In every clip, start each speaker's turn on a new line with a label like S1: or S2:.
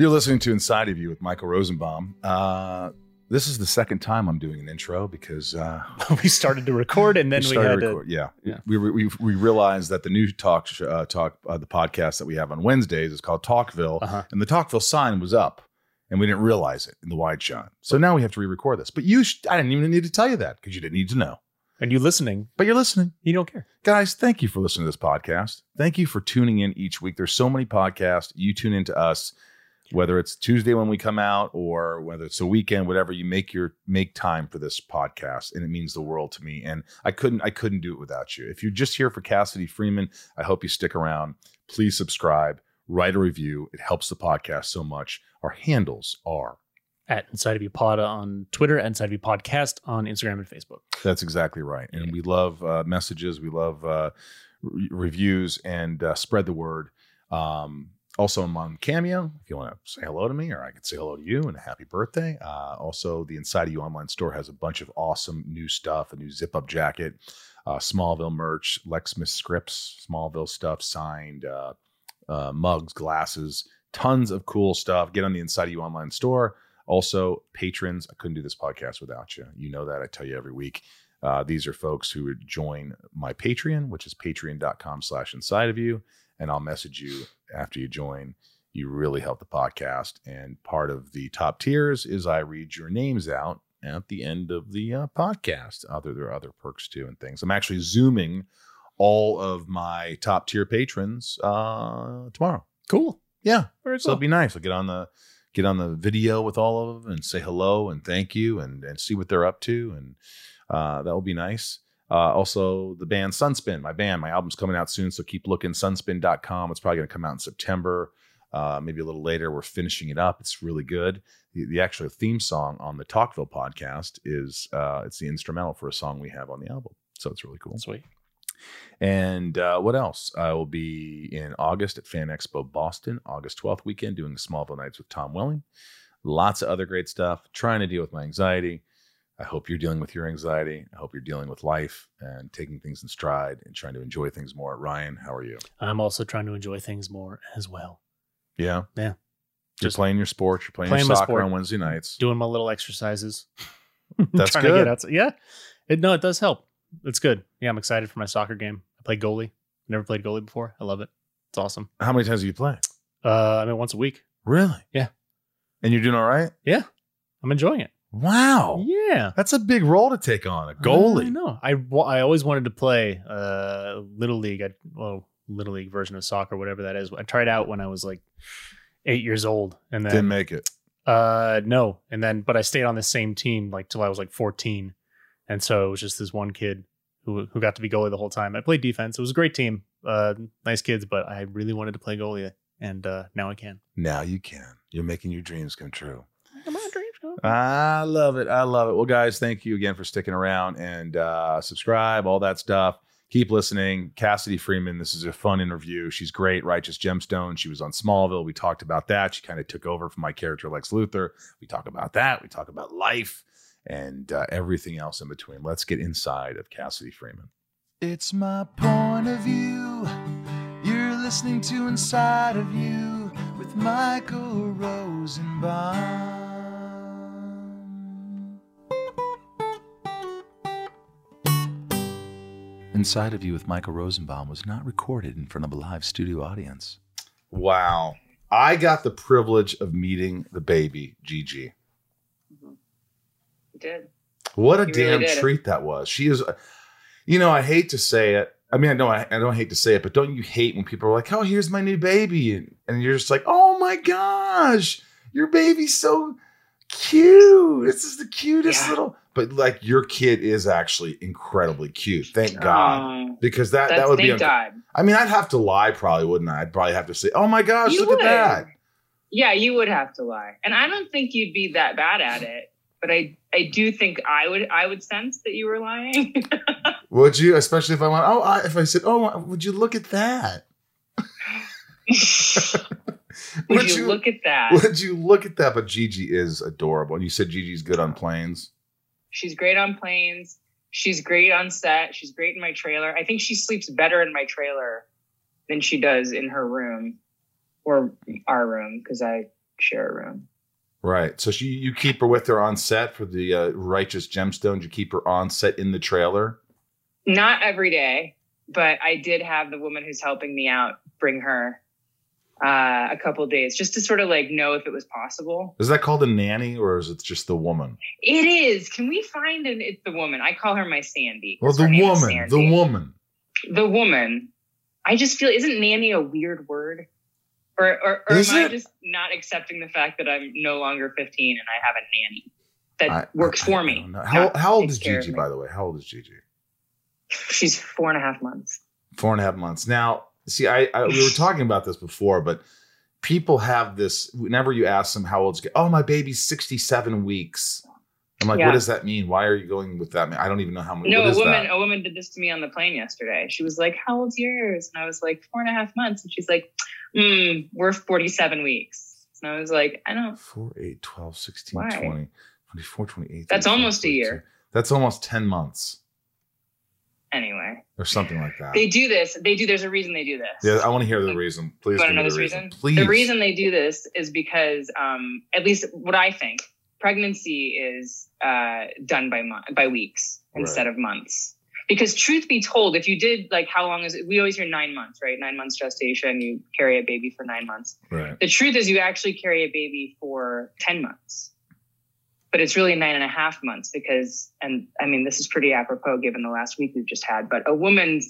S1: You're listening to Inside of You with Michael Rosenbaum. Uh, this is the second time I'm doing an intro because uh,
S2: we started to record and then we,
S1: started
S2: had
S1: to
S2: to.
S1: record. Yeah,
S2: Yeah.
S1: We, we we realized that the new talk sh- uh, talk uh, the podcast that we have on Wednesdays is called Talkville,
S2: Uh-huh.
S1: and the Talkville sign was up, and we didn't realize it in the wide shot. So now we have to re-record this. But you, sh- I didn't even need to tell you that because you didn't need to know.
S2: And you listening,
S1: But you're listening.
S2: you don't care.
S1: Guys, thank you for listening to this podcast. Thank you for tuning in each week. There's so many podcasts. You tune into us, whether it's Tuesday when we come out or whether it's a weekend, whatever. You make your make time for this podcast, and it means the world to me. And I couldn't I couldn't do it without you. If you're just here for Cassidy Freeman, I hope you stick around. Please subscribe, write a review. It helps the podcast so much. Our handles are
S2: At Inside of You Pod on Twitter, at Inside of You Podcast on Instagram and Facebook.
S1: That's exactly right. And we love uh, messages. We love uh, re- reviews and uh, spread the word. Um, also, I'm on Cameo. If you want to say hello to me, or I could say hello to you and a happy birthday. Uh, also, the Inside of You online store has a bunch of awesome new stuff a new zip up jacket, uh, Smallville merch, Lexmas scripts, Smallville stuff signed, uh, uh, mugs, glasses, tons of cool stuff. Get on the Inside of You online store. Also, patrons, I couldn't do this podcast without you. You know that. I tell you every week. Uh, these are folks who would join my Patreon, which is patreon.com slash inside of you. And I'll message you after you join. You really help the podcast. And part of the top tiers is I read your names out at the end of the uh, podcast. Other there are other perks too and things. I'm actually zooming all of my top tier patrons uh, tomorrow.
S2: Cool.
S1: Yeah.
S2: Very
S1: So it'll be nice. I'll get on the get on the video with all of them and say hello and thank you and and see what they're up to and uh, that will be nice. Uh, also, the band Sunspin, my band, my album's coming out soon, so keep looking. Sunspin.com. It's probably going to come out in September, uh, maybe a little later. We're finishing it up. It's really good. The, the actual theme song on the Talkville podcast is uh, it's the instrumental for a song we have on the album, so it's really cool.
S2: Sweet.
S1: And uh, what else? I will be in August at Fan Expo Boston, August 12th weekend, doing Smallville Nights with Tom Welling. Lots of other great stuff. Trying to deal with my anxiety. I hope you're dealing with your anxiety. I hope you're dealing with life and taking things in stride and trying to enjoy things more. Ryan, how are you?
S2: I'm also trying to enjoy things more as well.
S1: Yeah.
S2: Yeah.
S1: You're
S2: Just
S1: playing your sport. You're playing,
S2: playing
S1: your soccer on Wednesday nights.
S2: Doing my little exercises.
S1: That's
S2: trying to
S1: good.
S2: get outside. Yeah. It, no, it does help. It's good. Yeah, I'm excited for my soccer game. I play goalie. Never played goalie before. I love it. It's awesome.
S1: How many times do you play?
S2: Uh, I mean, once a week.
S1: Really?
S2: Yeah.
S1: And you're doing all right?
S2: Yeah. I'm enjoying it.
S1: Wow.
S2: Yeah.
S1: That's a big role to take on, a goalie.
S2: I know. I, I always wanted to play uh little league. I, well, little league version of soccer, whatever that is. I tried out when I was like eight years old, and then
S1: Didn't make it.
S2: uh no, and then but I stayed on the same team like till I was like fourteen, and so it was just this one kid who who got to be goalie the whole time. I played defense. It was a great team, uh, nice kids, but I really wanted to play goalie, and uh now I can.
S1: Now you can. You're making your dreams come true.
S2: Come on, dreams go.
S1: I love it. I love it. Well, guys, thank you again for sticking around and uh, subscribe, all that stuff. Keep listening. Cassidy Freeman, this is a fun interview. She's great. Righteous Gemstone. She was on Smallville. We talked about that. She kind of took over from my character, Lex Luthor. We talk about that. We talk about life and uh, everything else in between. Let's get inside of Cassidy Freeman. It's my point of view. You're listening to Inside of You with Michael Rosenbaum. Inside of You with Michael Rosenbaum was not recorded in front of a live studio audience. Wow. I got the privilege of meeting the baby, Gigi. Mm-hmm.
S3: You did.
S1: What a
S3: You
S1: damn
S3: really did.
S1: treat that was. She is, you know, I hate to say it. I mean, I know I, I don't hate to say it, but don't you hate when people are like, "Oh, here's my new baby," and, and you're just like, "Oh my gosh, your baby's so cute. This is the cutest
S3: Yeah.
S1: little." But like your kid is actually incredibly cute. Thank oh. God.
S3: Oh,
S1: Because that that would be.
S3: God.
S1: I mean, I'd have to lie, probably, wouldn't I? I'd probably have to say, "Oh my gosh,
S3: You
S1: look
S3: would.
S1: at that."
S3: Yeah, you would have to lie, and I don't think you'd be that bad at it. But I, I do think I would, I would sense that you were lying.
S1: Would you, especially if I went, "Oh," I, if I said, "Oh, would you look at that?"
S3: would you, look at that?
S1: Would you look at that? But Gigi is adorable. And you said Gigi's good on planes.
S3: She's great on planes. She's great on set. She's great in my trailer. I think she sleeps better in my trailer than she does in her room or our room because I share a room.
S1: Right. So she, you keep her with her on set for the uh, Righteous Gemstones. You keep her on set in the trailer.
S3: Not every day, but I did have the woman who's helping me out bring her uh, a couple days just to sort of like know if it was possible.
S1: Is that called a nanny or is it just the woman?
S3: It is. Can we find an? It's the woman. I call her my Sandy.
S1: Well, the
S3: her name is
S1: woman. The woman.
S3: The woman. I just feel isn't nanny a weird word? Or or, or
S1: Is
S3: am I just not accepting the fact that I'm no longer 15 and I have a nanny that
S1: I-
S3: works
S1: I-
S3: for
S1: I
S3: me?
S1: How, how old is Gigi, by the way? How old is Gigi?
S3: She's four and a half months.
S1: Four and a half months. Now, see, I, I we were talking about this before, but people have this. Whenever you ask them how old's, oh, my baby's sixty-seven weeks. I'm like,
S3: Yeah.
S1: what does that mean? Why are you going with that? I don't even know how many.
S3: No, a woman
S1: that?
S3: a woman did this to me on the plane yesterday. She was like, "How old's yours?" And I was like, four and a half months. And she's like, mm, "We're 47 weeks." And I was like, "I don't."
S1: 4, 8, 12, 16,
S3: Why?
S1: 20, 24, 28.
S3: That's
S1: 34,
S3: almost a year.
S1: That's almost 10 months
S3: Anyway,
S1: or something like that.
S3: they do this. They do. There's a reason they do this.
S1: yeah, I want to hear the reason. Please
S3: You want to know this reason?
S1: reason. Please.
S3: The reason they do this is because, um, at least what I think, pregnancy is uh, done by by weeks instead of months. Because truth be told, if you did like how long is it? We always hear nine months, right? Nine months gestation. You carry a baby for nine months.
S1: Right.
S3: The truth is, you actually carry a baby for ten months, but it's really nine and a half months because, and I mean, this is pretty apropos given the last week we've just had. But a woman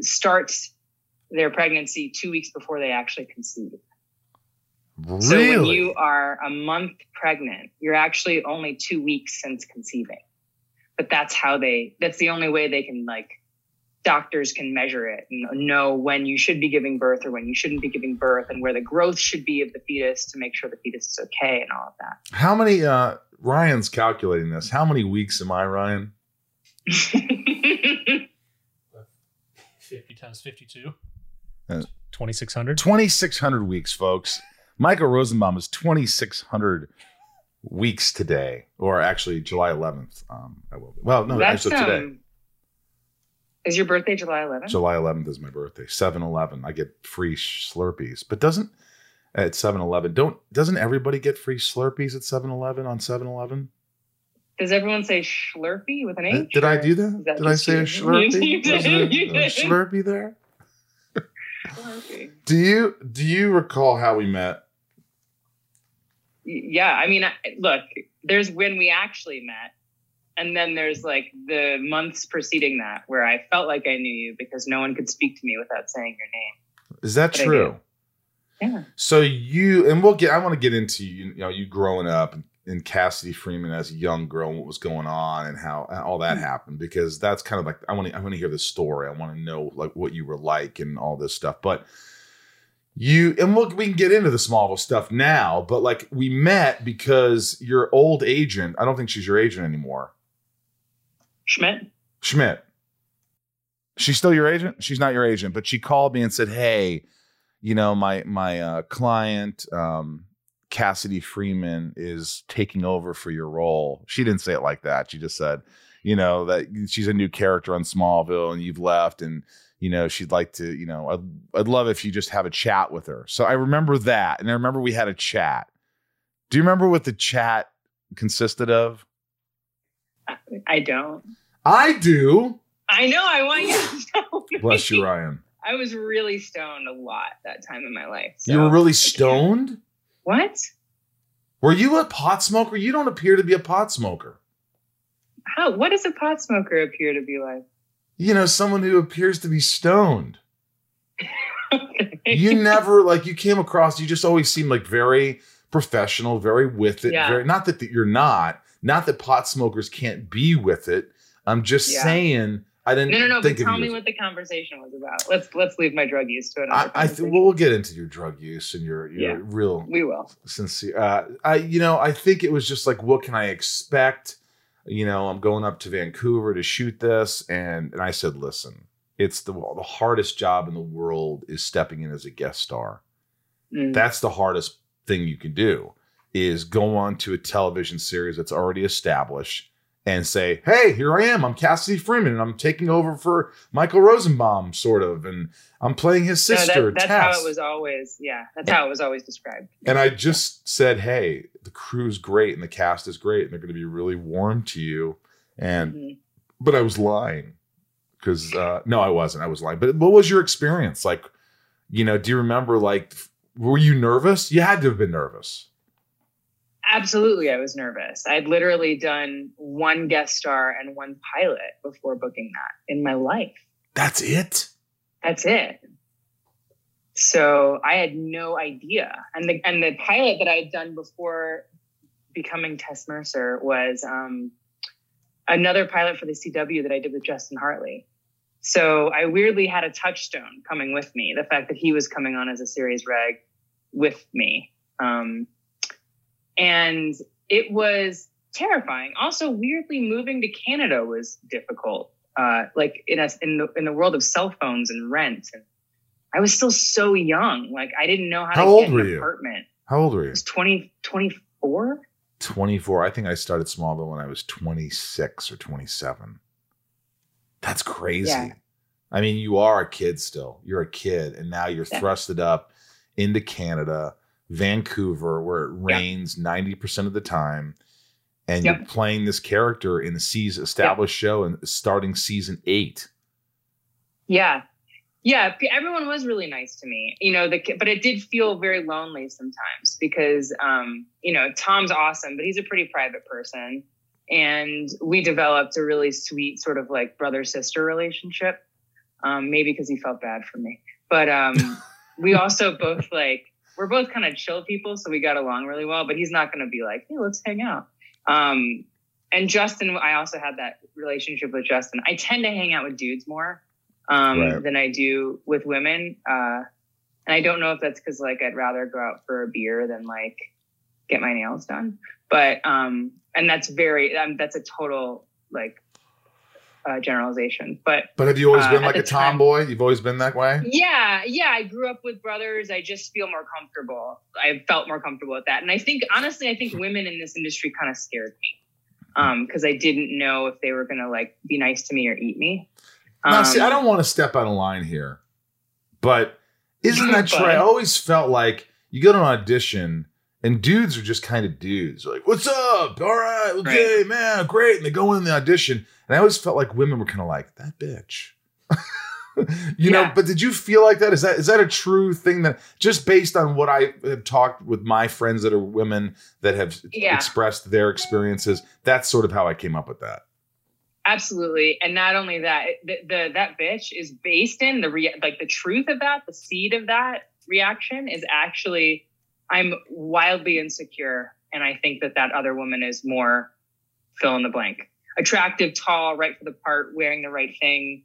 S3: starts their pregnancy two weeks before they actually conceive.
S1: Really?
S3: So when you are a month pregnant, you're actually only two weeks since conceiving. But that's how they, that's the only way they can like, doctors can measure it and know when you should be giving birth or when you shouldn't be giving birth and where the growth should be of the fetus to make sure the fetus is okay and all of that.
S1: How many, uh, Ryan's calculating this. How many weeks am I, Ryan?
S3: that.
S2: 50 times 52.
S1: Uh,
S2: 2600.
S1: 2,600 weeks, folks. Michael Rosenbaum is 2,600 weeks today, or actually July 11th. Um, I will. Well, no,
S3: that's,
S1: actually today.
S3: um, is your birthday July 11th?
S1: July 11th is my birthday. 7-Eleven. I get free Slurpees. But doesn't at 7-Eleven, don't doesn't everybody get free Slurpees at 7-Eleven on 7-Eleven?
S3: Does everyone say Schlurpy with an
S1: Uh,
S3: H?
S1: Did I do
S3: is
S1: that? Did I say a
S3: you?
S1: Slurpee?
S3: You did. You
S1: a
S3: did.
S1: Slurpee there?
S3: Schlurpy.
S1: Do you do you recall how we met?
S3: yeah i mean look there's when we actually met and then there's like the months preceding that where i felt like i knew you because no one could speak to me without saying your name
S1: Is that
S3: But
S1: true?
S3: yeah
S1: So you and we'll get. I want to get into you, you know you growing up and Cassidy Freeman as a young girl and what was going on and how and all that
S3: Hmm.
S1: happened because that's kind of like I want to I want to hear the story. I want to know like what you were like and all this stuff. But you and we'll, we can get into the Smallville stuff now. But like we met because your old agent. I don't think she's your agent anymore.
S3: Schmidt
S1: Schmidt. She's still your agent? She's not your agent, but she called me and said, "Hey, you know, my my uh, client um, Cassidy Freeman is taking over for your role." She didn't say it like that. She just said, "You know, that she's a new character on Smallville and you've left and you know, she'd like to, you know, I'd, I'd love if you just have a chat with her." So I remember that, and I remember we had a chat. Do you remember what the chat consisted of?
S3: i don't
S1: I do.
S3: i know i want you to know
S1: Bless you, Ryan.
S3: i was really stoned a lot that time in my life
S1: You were really stoned?
S3: what
S1: Were you a pot smoker? You don't appear to be a pot smoker.
S3: how what does a pot smoker appear to be like
S1: You know, someone who appears to be stoned. You never like you came across, you just always seemed like very professional, very with it,
S3: Yeah.
S1: very not that, that you're not. Not that pot smokers can't be with it. I'm just
S3: Yeah.
S1: saying I didn't
S3: No, no, no. But
S1: think of
S3: tell me what the conversation was about. Let's let's leave my drug use to
S1: I,
S3: another.
S1: I
S3: conversation.
S1: well, we'll get into your drug use and your your
S3: Yeah.
S1: real
S3: we will.
S1: sincere. Uh, I you know I think it was just like what can I expect? You know I'm going up to Vancouver to shoot this, and and I said, listen, it's the the hardest job in the world is stepping in as a guest star.
S3: Mm.
S1: That's the hardest thing you can do is go on to a television series that's already established and say, "Hey, here I am. I'm Cassidy Freeman, and I'm taking over for Michael Rosenbaum, sort of, and I'm playing his
S3: No, that-
S1: sister,
S3: that's
S1: Tess."
S3: how it was always. Yeah, that's how it was always described.
S1: And I just said, "Hey, the crew's great and the cast is great, and they're going to be really warm to you." And
S3: Mhm.
S1: but I was lying because uh, no, I wasn't. I was lying. But what was your experience like? You know, do you remember? Like, were you nervous? You had to have been nervous.
S3: Absolutely, I was nervous. I'd literally done one guest star and one pilot before booking that in my life.
S1: That's it.
S3: That's it. So I had no idea. And the and the pilot that I had done before becoming Tess Mercer was um, another pilot for the CW that I did with Justin Hartley. So I weirdly had a touchstone coming with me. The fact that he was coming on as a series reg with me. Um, and it was terrifying. Also, weirdly, moving to Canada was difficult. Uh, like in a, in the in the world of cell phones and rent, and I was still so young. Like I didn't know how,
S1: How
S3: to
S1: old
S3: get
S1: were
S3: an
S1: you?
S3: apartment.
S1: How old were
S3: I
S1: you?
S3: was 20, 24.
S1: 24. I think I started Smallville when I was 26 or 27. That's crazy.
S3: Yeah.
S1: I mean, you are a kid still. You're a kid, and now you're
S3: Yeah.
S1: thrusted up into Canada, Vancouver, where it
S3: Yeah.
S1: rains 90% of the time. And
S3: Yep.
S1: you're playing this character in a season established show and starting season eight.
S3: Yeah. Yeah, everyone was really nice to me, you know. The but it did feel very lonely sometimes because, um, you know, Tom's awesome, but he's a pretty private person, and we developed a really sweet sort of like brother sister relationship. Um, maybe because he felt bad for me, but um, we also both like we're both kind of chill people, so we got along really well. But he's not going to be like, hey, let's hang out. Um, and Justin, I also had that relationship with Justin. I tend to hang out with dudes more um,
S1: Right.
S3: than I do with women. Uh, and I don't know if that's because like I'd rather go out for a beer than like get my nails done. But um, and that's very um, that's a total like uh, generalization. But
S1: But have you always
S3: Uh,
S1: been like a
S3: time-
S1: tomboy? You've always been that way?
S3: yeah, yeah, I grew up with brothers. I just feel more comfortable. I felt more comfortable with that. And I think honestly, I think women in this industry kind of scared me. Um, because I didn't know if they were gonna like be nice to me or eat me.
S1: now, see,
S3: Um,
S1: I don't want to step out of line here, but isn't that true? I always felt like you go to an audition and dudes are just kind of dudes. Like, what's up? All right, okay, man, great. And they go in the audition. And I always felt like women were kind of like, that bitch. you know, but did you feel like that? Is that is that a true thing that just based on what I have talked with my friends that are women that have
S3: Yeah.
S1: expressed their experiences, that's sort of how I came up with that.
S3: Absolutely, and not only that, the, the that bitch is based in the rea- like the truth of that, the seed of that reaction is actually I'm wildly insecure, and I think that that other woman is more fill in the blank, attractive, tall, right for the part, wearing the right thing,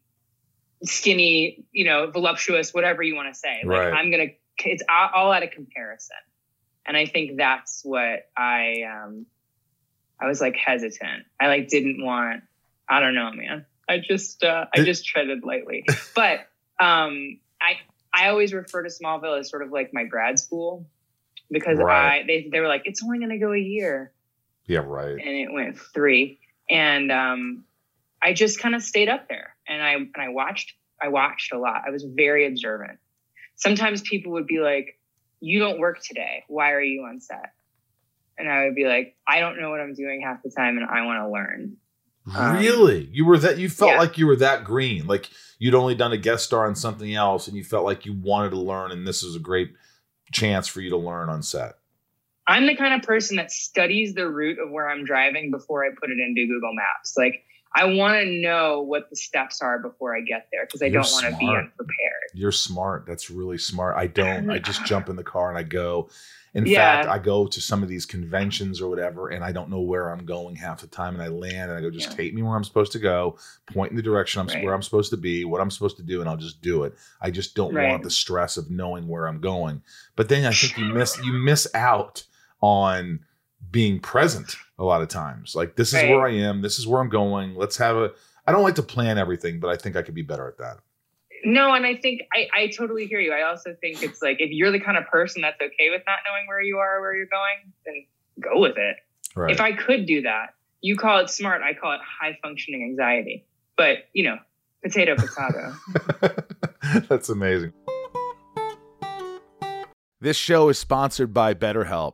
S3: skinny, you know, voluptuous, whatever you want to say. Like
S1: Right.
S3: I'm gonna, it's all out of comparison, and I think that's what I um I was like hesitant. I like didn't want. I don't know, man. I just uh, I just treaded lightly. But um, I I always refer to Smallville as sort of like my grad school because
S1: Right.
S3: I they they were like it's only going to go a year
S1: Yeah, right.
S3: and it went three and um, I just kind of stayed up there and I and I watched I watched a lot. I was very observant. Sometimes people would be like, "You don't work today. Why are you on set?" And I would be like, "I don't know what I'm doing half the time, and I want to learn." Um,
S1: really? You were that you felt
S3: yeah.
S1: like you were that green. Like you'd only done a guest star on something else and you felt like you wanted to learn and this was a great chance for you to learn on set.
S3: I'm the kind of person that studies the route of where I'm driving before I put it into Google Maps. Like I want to know what the steps are before I get there because I
S1: You're
S3: don't want to be unprepared.
S1: You're smart. That's really smart. I don't. I just jump in the car and I go. In
S3: Yeah.
S1: fact, I go to some of these conventions or whatever, and I don't know where I'm going half the time. And I land and I go, just
S3: Yeah.
S1: take me where I'm supposed to go, point in the direction I'm
S3: Right.
S1: where I'm supposed to be, what I'm supposed to do, and I'll just do it. I just don't
S3: Right.
S1: want the stress of knowing where I'm going. But then I think you miss you miss out on being present a lot of times. Like this is
S3: Right.
S1: where I am. This is where I'm going. Let's have a. I don't like to plan everything, but I think I could be better at that.
S3: No, and I think I, I totally hear you. I also think it's like if you're the kind of person that's okay with not knowing where you are or where you're going, then go with it.
S1: Right.
S3: If I could do that, you call it smart, I call it high functioning anxiety. But you know, potato potato.
S1: That's amazing. This show is sponsored by BetterHelp.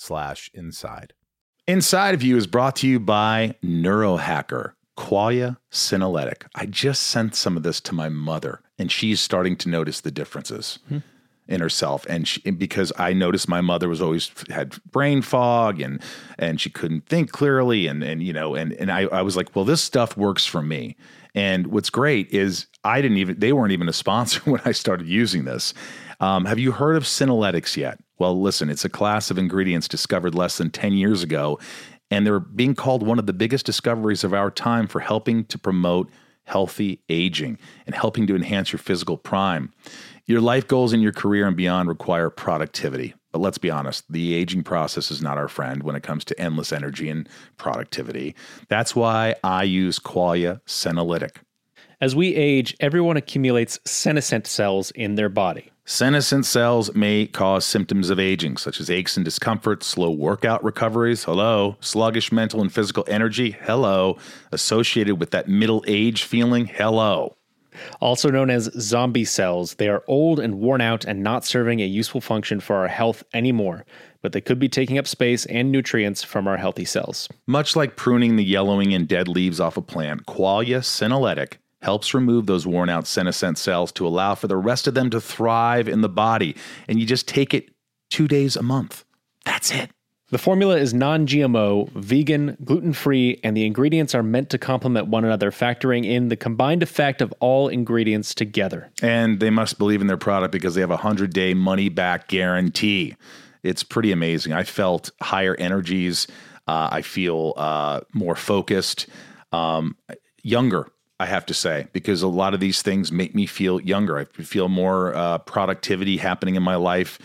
S1: slash inside. Inside of You is brought to you by Neurohacker, Qualia Senolytic. I just sent some of this to my mother, and she's starting to notice the differences in herself. And she, because I noticed my mother was always had brain fog and and she couldn't think clearly, and and you know, and and I, I was like, well, this stuff works for me. And what's great is I didn't even they weren't even a sponsor when I started using this. Um, have you heard of Senolytics yet? Well, listen, it's a class of ingredients discovered less than 10 years ago, and they're being called one of the biggest discoveries of our time for helping to promote healthy aging and helping to enhance your physical prime. Your life goals in your career and beyond require productivity. But let's be honest, the aging process is not our friend when it comes to endless energy and productivity. That's why I use Qualia Senolytic.
S4: As we age, everyone accumulates senescent cells in their body.
S1: Senescent cells may cause symptoms of aging, such as aches and discomfort, slow workout recoveries, hello, sluggish mental and physical energy, hello, associated with that middle age feeling, hello.
S4: Also known as zombie cells, they are old and worn out and not serving a useful function for our health anymore, but they could be taking up space and nutrients from our healthy cells.
S1: Much like pruning the yellowing and dead leaves off a plant, Qualia Senolytic helps remove those worn out senescent cells to allow for the rest of them to thrive in the body. And you just take it two days a month. That's it.
S4: The formula is non GMO, vegan, gluten free, and the ingredients are meant to complement one another, factoring in the combined effect of all ingredients together.
S1: And they must believe in their product because they have a 100 day money back guarantee. It's pretty amazing. I felt higher energies. Uh, I feel uh, more focused, um, younger, I have to say, because a lot of these things make me feel younger. I feel more uh, productivity happening in my life,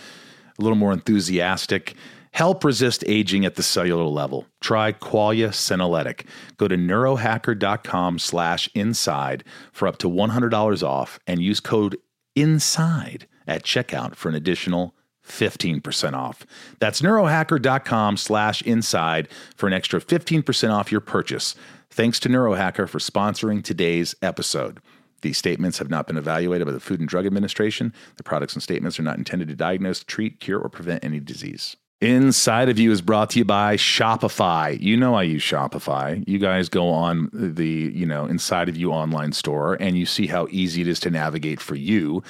S1: a little more enthusiastic. Help resist aging at the cellular level. Try Qualia Senolytic. Go to neurohacker.com slash inside for up to $100 off and use code INSIDE at checkout for an additional 15% off. That's neurohacker.com slash inside for an extra 15% off your purchase. Thanks to Neurohacker for sponsoring today's episode. These statements have not been evaluated by the Food and Drug Administration. The products and statements are not intended to diagnose, treat, cure, or prevent any disease. Inside of You is brought to you by Shopify. You know I use Shopify. You guys go on the, you know, Inside of You online store and you see how easy it is to navigate for you.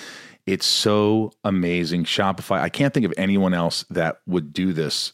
S1: It's so amazing. Shopify, I can't think of anyone else that would do this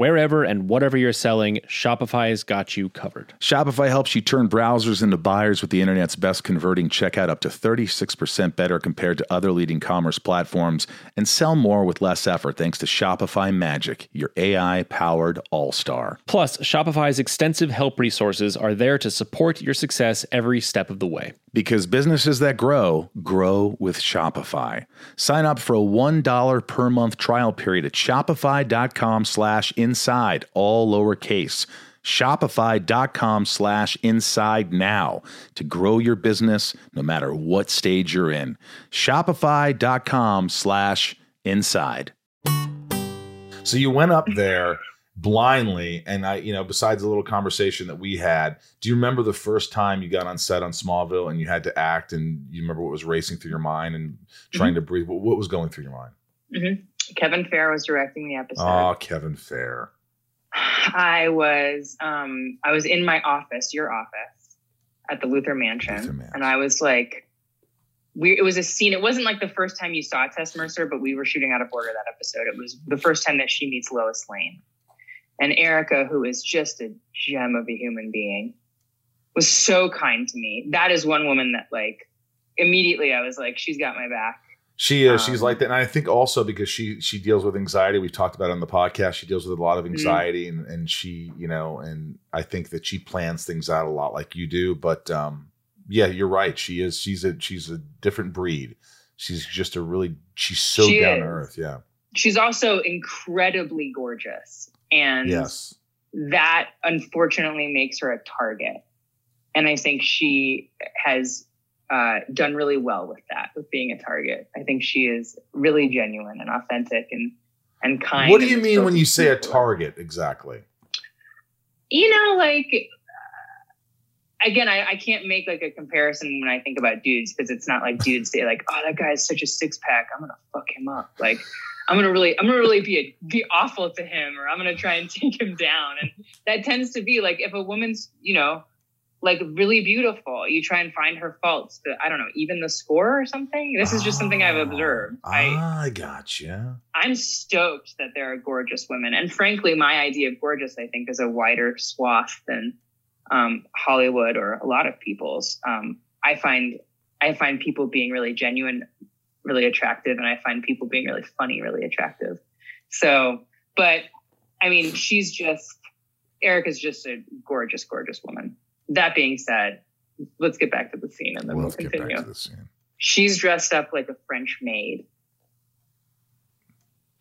S4: Wherever and whatever you're selling, Shopify's got you covered.
S1: Shopify helps you turn browsers into buyers with the internet's best converting checkout up to 36% better compared to other leading commerce platforms and sell more with less effort thanks to Shopify Magic, your AI powered all star.
S4: Plus, Shopify's extensive help resources are there to support your success every step of the way.
S1: Because businesses that grow, grow with Shopify. Sign up for a $1 per month trial period at shopify.com slash inside, all lowercase. Shopify.com slash inside now to grow your business no matter what stage you're in. Shopify.com slash inside.
S5: So you went up there blindly and i you know besides the little conversation that we had do you remember the first time you got on set on smallville and you had to act and you remember what was racing through your mind and trying mm-hmm. to breathe what, what, was going through your mind
S3: mm-hmm. kevin fair was directing the episode
S5: oh kevin fair
S3: i was um i was in my office your office at the Luthor mansion, Luthor mansion. and i was like we, it was a scene. It wasn't like the first time you saw Tess Mercer, but we were shooting out of order that episode. It was the first time that she meets Lois Lane. And Erica, who is just a gem of a human being, was so kind to me. That is one woman that like immediately I was like, she's got my back.
S5: She is. Um, she's like that, and I think also because she she deals with anxiety. We've talked about on the podcast. She deals with a lot of mm-hmm. anxiety, mm-hmm. and and she you know, and I think that she plans things out a lot like you do. But um, yeah, you're right. She is. She's a she's a different breed. She's just a really. She's so she down is. to earth. Yeah.
S3: She's also incredibly gorgeous. And yes. that unfortunately makes her a target. And I think she has uh, done really well with that, with being a target. I think she is really genuine and authentic and and kind.
S5: What do you mean when you say a target exactly?
S3: You know, like uh, again, I, I can't make like a comparison when I think about dudes because it's not like dudes say like, oh, that guy has such a six pack, I'm gonna fuck him up. Like I'm gonna really, I'm gonna really be a, be awful to him, or I'm gonna try and take him down. And that tends to be like if a woman's, you know, like really beautiful, you try and find her faults. To, I don't know, even the score or something. This is just something I've observed.
S5: I, I gotcha.
S3: I'm stoked that there are gorgeous women, and frankly, my idea of gorgeous, I think, is a wider swath than um, Hollywood or a lot of people's. Um, I find I find people being really genuine really attractive and I find people being really funny really attractive. So, but I mean, she's just Erica's just a gorgeous, gorgeous woman. That being said, let's get back to the scene and then we'll, we'll continue. The she's dressed up like a French maid.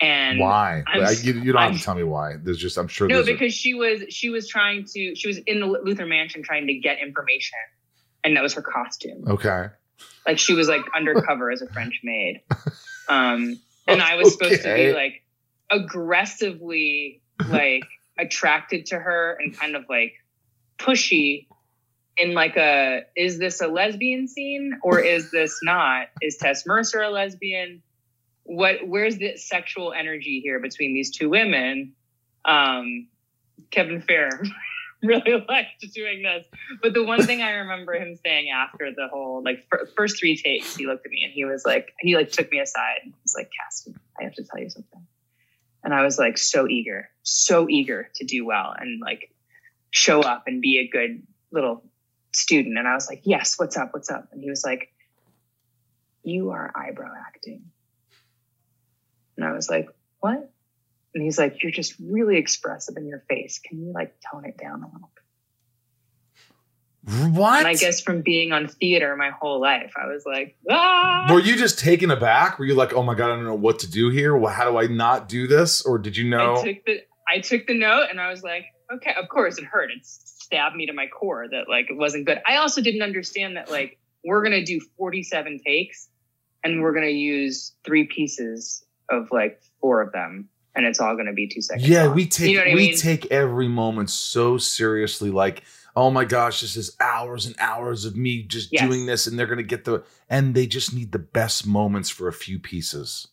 S3: And
S5: why? I, you, you, don't I'm, have to tell me why. There's just I'm sure.
S3: No, because she was she was trying to she was in the Luthor Mansion trying to get information, and that was her costume.
S5: Okay.
S3: Like she was like undercover as a French maid. Um, and I was supposed okay. to be like aggressively like attracted to her and kind of like pushy in like a is this a lesbian scene or is this not? Is Tess Mercer a lesbian? what where's the sexual energy here between these two women? Um, Kevin Fair really liked doing this. But the one thing I remember him saying after the whole like fir- first three takes, he looked at me and he was like, he like took me aside. He was like, Cassie, I have to tell you something. And I was like so eager, so eager to do well and like show up and be a good little student. And I was like, yes, what's up? What's up? And he was like, you are eyebrow acting. And I was like, what? And he's like, you're just really expressive in your face. Can you like tone it down a little bit?
S1: What?
S3: And I guess from being on theater my whole life, I was like, ah.
S1: Were you just taken aback? Were you like, oh my god, I don't know what to do here? Well, how do I not do this? Or did you know?
S3: I took the I took the note and I was like, okay, of course it hurt. It stabbed me to my core that like it wasn't good. I also didn't understand that like we're gonna do 47 takes and we're gonna use three pieces of like four of them and it's all gonna be two seconds.
S1: yeah,
S3: long.
S1: we take
S3: You know what I
S1: we
S3: mean?
S1: take every moment so seriously. Like, oh my gosh, this is hours and hours of me just
S3: Yes.
S1: doing this, and they're gonna get the and they just need the best moments for a few pieces.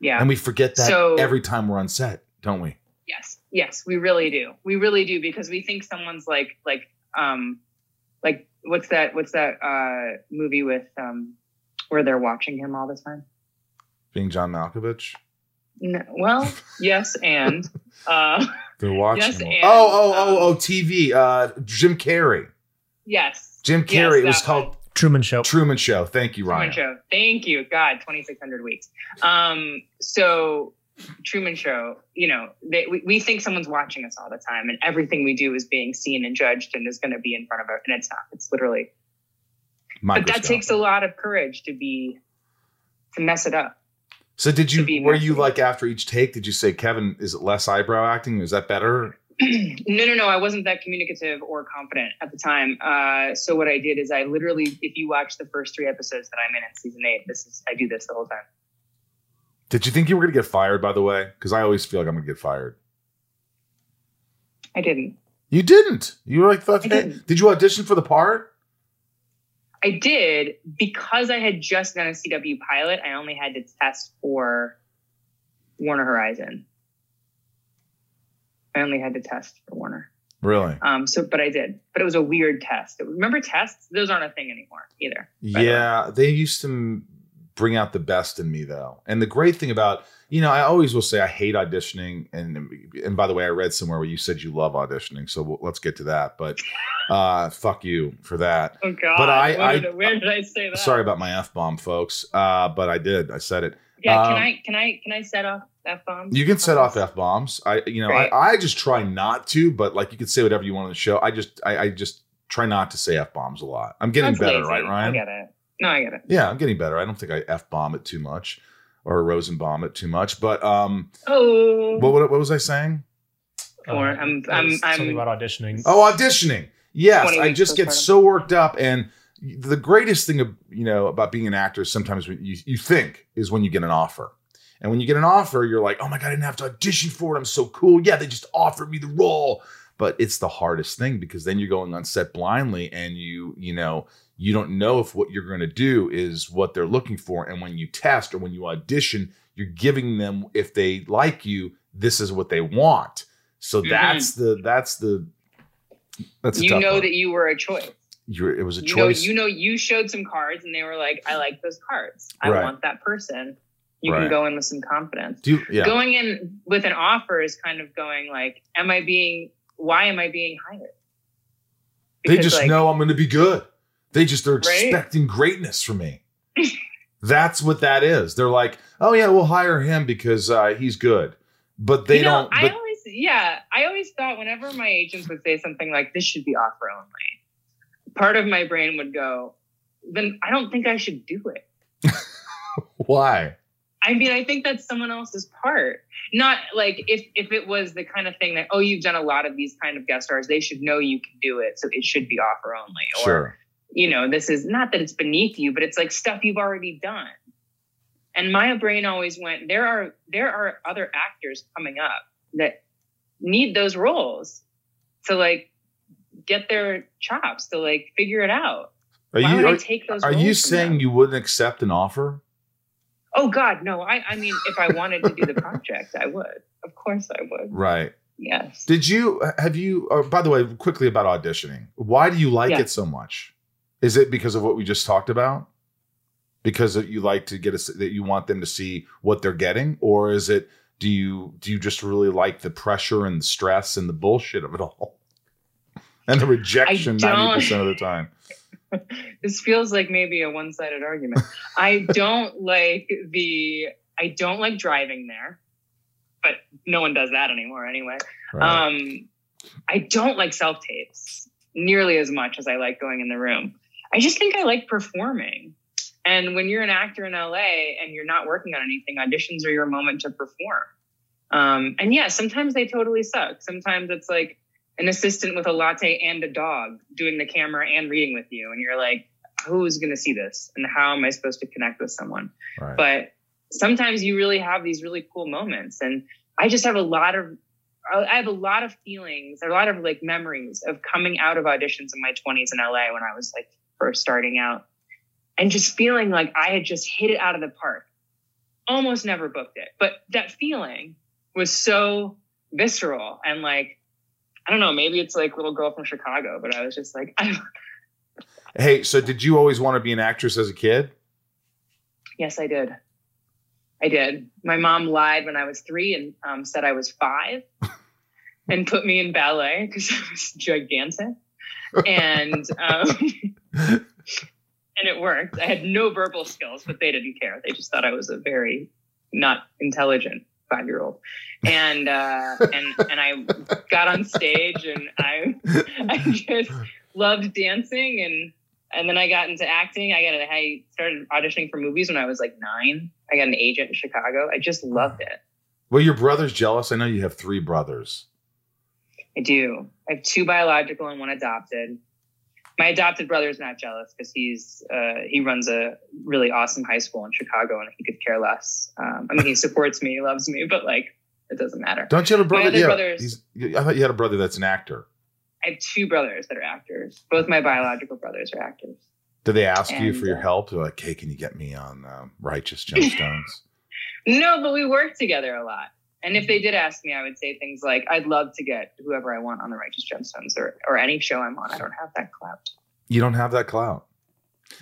S3: yeah.
S1: And we forget that
S3: So-
S1: every time we're on set, don't we?
S3: Yes, yes, we really do. We really do because we think someone's like like um like what's that what's that uh movie with um where they're watching him all the time?
S1: Being John Malkovich,
S3: No, well, yes, and uh
S1: they're watching.
S3: Yes, and,
S1: oh, oh, oh,
S3: um,
S1: oh, TV. Uh, Jim Carrey.
S3: yes,
S1: Jim
S3: Yes,
S1: Carrey. it was
S3: that
S1: called
S2: Truman Show.
S1: Truman Show. Thank you,
S3: Truman
S1: Ryan.
S3: Show. Thank you, God, twenty six hundred weeks. Um, so Truman Show, you know, they, we, we think someone's watching us all the time, and everything we do is being seen and judged, and is going to be in front of us, and it's not. It's literally but that takes a lot of courage to be to mess it up
S1: So did you were you like after each take? Did you say, Kevin, is it less eyebrow acting? Is that better?
S3: no no no i wasn't that communicative or confident at the time uh, so what i did is i literally if you watch the first three episodes that i'm in in season eight this is i do this the whole time
S1: Did you think you were gonna get fired? By the way, because I always feel like I'm gonna get fired.
S3: i didn't
S1: You didn't. You were like, thought, hey, did you audition for the part?
S3: I did because i had just done a cw pilot i only had to test for warner horizon. I only had to test for warner.
S1: Really?
S3: um so but i did. But it was a weird test. Remember tests? Those aren't a thing anymore either. By the.
S1: Yeah, they used to m- bring out the best in me though. And the great thing about, you know, I always will say I hate auditioning. And and by the way, I read somewhere where you said you love auditioning, so we'll, let's get to that. But uh, fuck you for that.
S3: oh god
S1: But I-
S3: Where
S1: I-
S3: did- where did i say that
S1: Sorry about my f bomb, folks. Uh, but I did. I said it.
S3: Yeah,
S1: Um,
S3: can I can I can I set off f bombs?
S1: You can set off f bombs. I, you know,
S3: Great.
S1: I, I just try not to. But like, you can say whatever you want on the show. I just, I, I just try not to say f bombs a lot. I'm getting
S3: That's
S1: better,
S3: lazy.
S1: right, Ryan?
S3: I get it. No, I get it.
S1: Yeah, I'm getting better. I don't think I f bomb it too much or Rosenbaum it too much. But um,
S3: Oh,
S1: what, what, what was I saying?
S3: Or I'm- I'm- I'm-
S2: something about auditioning.
S1: Oh, auditioning. Yes, I just get so worked up, and the greatest thing of you know about being an actor is sometimes what you you think is when you get an offer, and when you get an offer, you're like, oh my god, I didn't have to audition for it. I'm so cool. Yeah, they just offered me the role. But it's the hardest thing because then you're going on set blindly, and you you know you don't know if what you're going to do is what they're looking for. And when you test or when you audition, you're giving them if they like you, this is what they want. So
S3: Mhm.
S1: that's the that's the that's
S3: you know
S1: one.
S3: that you were a choice.
S1: You're, it was a
S3: You know,
S1: choice.
S3: you know, you showed some cards, and they were like, "I like those cards. I
S1: Right.
S3: want that person." You
S1: Right.
S3: can go in with some confidence.
S1: Do you, yeah.
S3: Going in with an offer is kind of going like, "Am I being? Why am I being hired?"
S1: they just
S3: like,
S1: know I'm going to be good. They just are
S3: Right?
S1: expecting greatness from me. That's what that is. They're like, oh yeah, we'll hire him because uh, he's good, but they
S3: you know,
S1: don't.
S3: I always, yeah, I always thought whenever my agents would say something like, "This should be offer only," part of my brain would go, "Then I don't think I should do it."
S1: why?
S3: I mean, I think that's someone else's part. Not like if if it was the kind of thing that, oh, you've done a lot of these kind of guest stars, they should know you can do it, so it should be offer only. Or
S1: Sure.
S3: you know, this is not that it's beneath you, but it's like stuff you've already done. And my brain always went, there are there are other actors coming up that need those roles to like get their chops to like figure it out.
S1: Are
S3: Why
S1: you
S3: would I
S1: are,
S3: take those
S1: are you saying
S3: them?
S1: you wouldn't accept an offer?
S3: Oh God, no. I I mean, if I wanted to do the project, I would. Of course, I would.
S1: Right.
S3: Yes.
S1: Did you have you? Or by the way, quickly about auditioning. Why do you like
S3: Yeah.
S1: it so much? Is it because of what we just talked about? Because that you like to get a, that you want them to see what they're getting, or is it do you do you just really like the pressure and the stress and the bullshit of it all, and the rejection ninety percent of the time?
S3: this feels like maybe a one-sided argument. I don't like the I don't like driving there, but no one does that anymore anyway.
S1: Right.
S3: Um, I don't like self tapes nearly as much as I like going in the room. I just think I like performing. And when you're an actor in LA and you're not working on anything, auditions are your moment to perform. Um, and yeah, sometimes they totally suck. Sometimes it's like an assistant with a latte and a dog doing the camera and reading with you. And you're like, who's going to see this? And how am I supposed to connect with someone?
S1: right.
S3: but sometimes you really have these really cool moments and i just have a lot of i have a lot of feelings a lot of like memories of coming out of auditions in my 20s in la when i was like first starting out and just feeling like i had just hit it out of the park almost never booked it but that feeling was so visceral and like i don't know maybe it's like little girl from chicago but i was just like I,
S1: hey, so did you always want to be an actress as a kid?
S3: Yes, I did. I did. My mom lied when I was three and um, said I was five and put me in ballet because I was gigantic. And um, and it worked. I had no verbal skills, but they didn't care. They just thought I was a very not intelligent five year old. And uh, and and I got on stage and I I just loved dancing and and then I got into acting. I got a, I started auditioning for movies when I was like nine. I got an agent in Chicago. I just loved it.
S1: Well, your brother's jealous. I know you have three brothers.
S3: I do. I have two biological and one adopted. My adopted brother is not jealous because he's uh, he runs a really awesome high school in Chicago and he could care less. Um, I mean, he supports me, he loves me, but like it doesn't matter.
S1: Don't you have a brother?
S3: other
S1: yeah,
S3: brothers-
S1: he's- I thought you had a brother that's an actor.
S3: I have two brothers that are actors. Both my biological brothers are actors.
S1: Do they ask you for your
S3: uh,
S1: help? They're like, "Hey, can you get me on um, Righteous Gemstones?"
S3: No, but we work together a lot. And if they did ask me, I would say things like, "I'd love to get whoever I want on the Righteous Gemstones or or any show I'm on. I don't have that clout."
S1: you don't have that clout.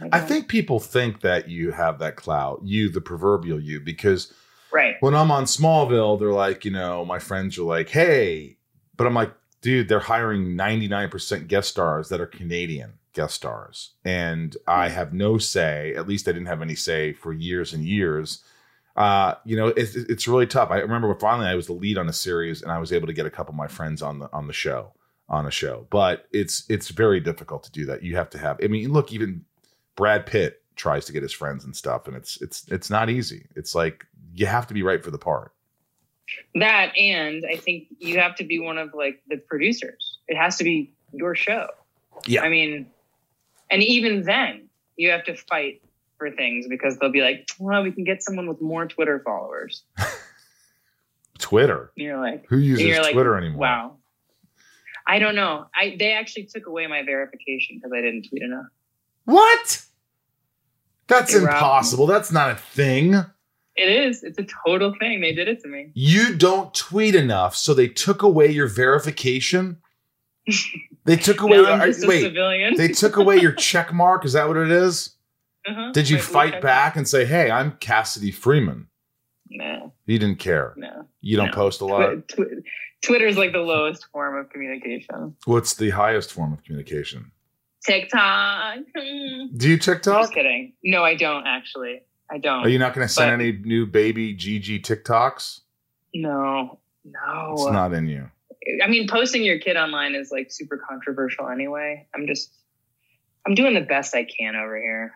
S1: I
S3: don't.
S1: think people think that you have that clout, you, the proverbial you, because
S3: right.
S1: when I'm on Smallville, they're like, you know, my friends are like, "Hey," but I'm like, dude, they're hiring 99% guest stars that are Canadian guest stars, and I hmm. have no say. At least I didn't have any say for years and years. Uh, you know, it's, it's really tough. I remember when finally I was the lead on a series, and I was able to get a couple of my friends on the on the show on a show. But it's it's very difficult to do that. You have to have. I mean, look, even Brad Pitt tries to get his friends and stuff, and it's it's it's not easy. It's like you have to be right for the part.
S3: That and I think you have to be one of like the producers. It has to be your show.
S1: Yeah.
S3: I mean, and even then, you have to fight for things because they'll be like, "Well, we can get someone with more Twitter followers."
S1: Twitter.
S3: You're like,
S1: Who uses
S3: like,
S1: Twitter anymore?
S3: Wow. I don't know. I they actually took away my verification because I didn't tweet enough.
S1: What? That's
S3: Hey, Rob.
S1: impossible. That's not a thing.
S3: It is. It's a total thing. They did it to me.
S1: You don't tweet enough, so they took away your verification. They took away.
S3: now I'm just a
S1: wait,
S3: civilian.
S1: they took away your check mark. Is that what it is?
S3: Uh-huh.
S1: Did you
S3: blue
S1: fight back and say, "Hey, I'm Cassidy Freeman"?
S3: No,
S1: You didn't care.
S3: no.
S1: You don't
S3: No.
S1: post a lot.
S3: Twi- twi- Twitter's like the lowest form of communication.
S1: What's the highest form of communication?
S3: TikTok.
S1: Do you TikTok?
S3: Just kidding. No, I don't actually. I don't.
S1: Are you not going to send
S3: But-
S1: any new baby GG TikToks?
S3: No, no.
S1: It's not in you.
S3: I mean, posting your kid online is like super controversial anyway. I'm just, I'm doing the best I can over here.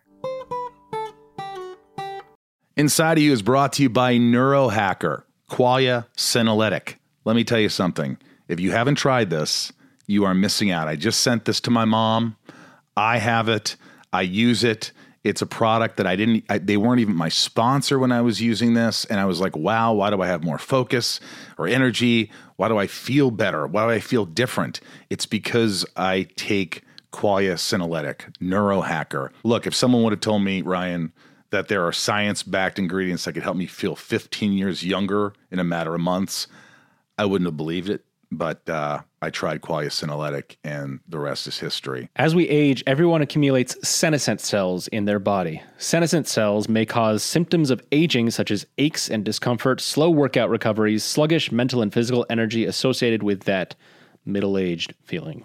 S6: Inside of You is brought to you by Neurohacker, Qualia Senolytic. Let me tell you something. If you haven't tried this, you are missing out. I just sent this to my mom. I have it. I use it. It's a product that I didn't, I, they weren't even my sponsor when I was using this. And I was like, wow, why do I have more focus or energy? Why do I feel better? Why do I feel different? It's because I take Qualia Senolytic, Neurohacker. Look, if someone would have told me, Ryan,
S1: that there are science backed ingredients that could help me feel 15 years younger in a matter of months, I wouldn't have believed it. But uh, I tried Qualia and the rest is history.
S4: As we age, everyone accumulates senescent cells in their body. Senescent cells may cause symptoms of aging, such as aches and discomfort, slow workout recoveries, sluggish mental and physical energy associated with that middle aged feeling.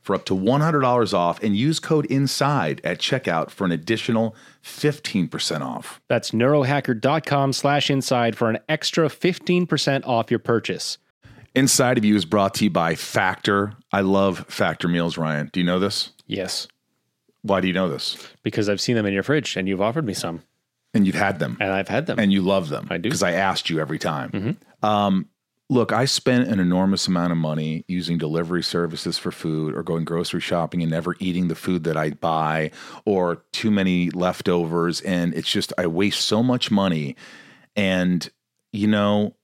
S1: for up to $100 off and use code INSIDE at checkout for an additional 15% off.
S4: That's neurohacker.com slash inside for an extra 15% off your purchase.
S1: Inside of You is brought to you by Factor. I love Factor meals, Ryan. Do you know this?
S4: Yes,
S1: Why do you know this?
S4: because I've seen them in your fridge and you've offered me some,
S1: And you've had them
S4: and I've had them.
S1: and you love them.
S4: I do.
S1: Because I asked you every time. Um, look, I spent an enormous amount of money using delivery services for food or going grocery shopping and never eating the food that I buy or too many leftovers. And it's just, I waste so much money. And, you know,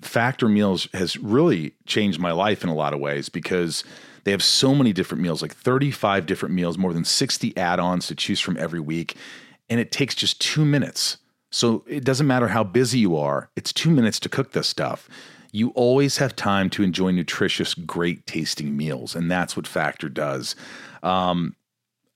S1: Factor Meals has really changed my life in a lot of ways because they have so many different meals, like 35 different meals, more than 60 add ons to choose from every week. And it takes just two minutes. So it doesn't matter how busy you are, it's two minutes to cook this stuff. You always have time to enjoy nutritious, great tasting meals. And that's what Factor does. Um,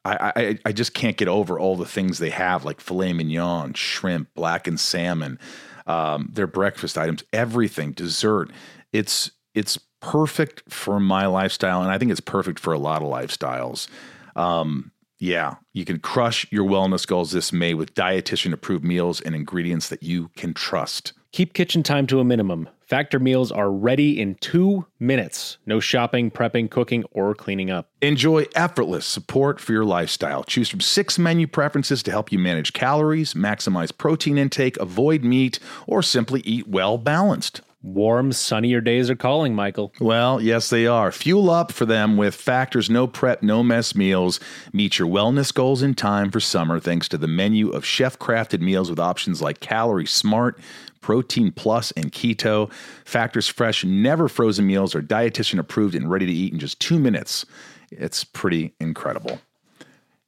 S1: I, I, I just can't get over all the things they have, like filet mignon, shrimp, blackened salmon, um, their breakfast items, everything, dessert. It's it's perfect for my lifestyle, and I think it's perfect for a lot of lifestyles. Um, yeah, you can crush your wellness goals this May with dietitian approved meals and ingredients that you can trust.
S4: Keep kitchen time to a minimum. Factor meals are ready in two minutes. No shopping, prepping, cooking, or cleaning up.
S1: Enjoy effortless support for your lifestyle. Choose from six menu preferences to help you manage calories, maximize protein intake, avoid meat, or simply eat well balanced.
S4: Warm, sunnier days are calling, Michael.
S1: Well, yes, they are. Fuel up for them with Factor's no prep, no mess meals. Meet your wellness goals in time for summer thanks to the menu of chef crafted meals with options like Calorie Smart, Protein Plus, and Keto. Factor's fresh, never frozen meals are dietitian approved and ready to eat in just two minutes. It's pretty incredible.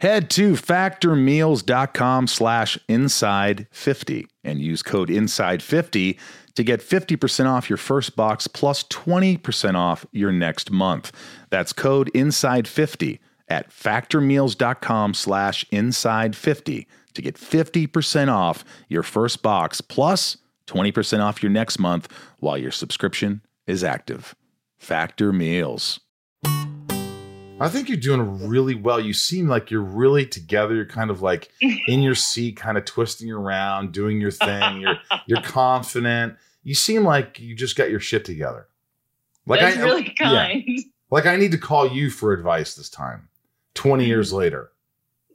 S1: Head to factormeals.com slash inside50 and use code inside50 to get 50% off your first box plus 20% off your next month. That's code inside50 at factormeals.com slash inside50 to get 50% off your first box plus 20% off your next month while your subscription is active. Factor Meals.
S7: I think you're doing really well. You seem like you're really together. You're kind of like in your seat, kind of twisting around, doing your thing. You're you're confident. You seem like you just got your shit together. Like
S3: That's
S7: I
S3: really
S7: yeah.
S3: kind.
S7: like I need to call you for advice this time. 20 years mm-hmm. later.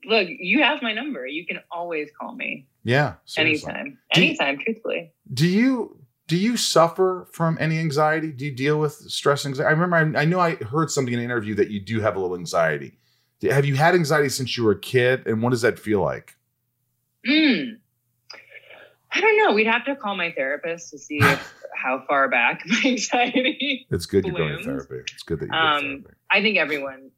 S3: Look, you have my number. You can always call me
S7: Yeah. seriously.
S3: anytime.
S7: Do you-
S3: Anytime, truthfully.
S7: Do you do you suffer from any anxiety? Do you deal with stress anxiety? I remember I, I know I heard something in an interview that you do have a little anxiety. Have you had anxiety since you were a kid and what does that feel like?
S3: Mm. I don't know. We'd have to call my therapist to see if, how far back my anxiety.
S7: It's good you're going to therapy. It's good that you're
S3: Um,
S7: therapy.
S3: I think everyone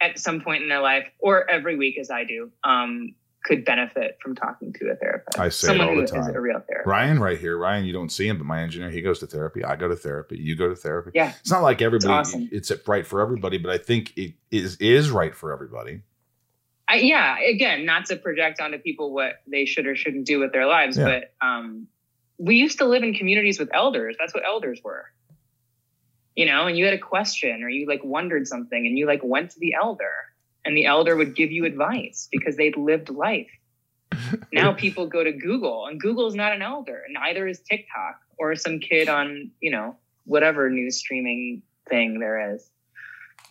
S3: at some point in their life, or every week as I do, um, could benefit from talking to a therapist.
S1: I say it
S3: someone
S1: all the time.
S3: a real therapist.
S1: Ryan, right here. Ryan, you don't see him, but my engineer, he goes to therapy. I go to therapy. You go to therapy.
S3: Yeah.
S1: It's not like everybody.
S3: awesome.
S1: It's right for everybody, but I think it is is right for everybody.
S3: I, yeah, again, not to project onto people what they should or shouldn't do with their lives,
S1: Yeah.
S3: but um, we used to live in communities with elders. That's what elders were. You know, and you had a question or you like wondered something and you like went to the elder and the elder would give you advice because they'd lived life. now people go to Google and Google's not an elder. and Neither is TikTok or some kid on, you know, whatever news streaming thing there is.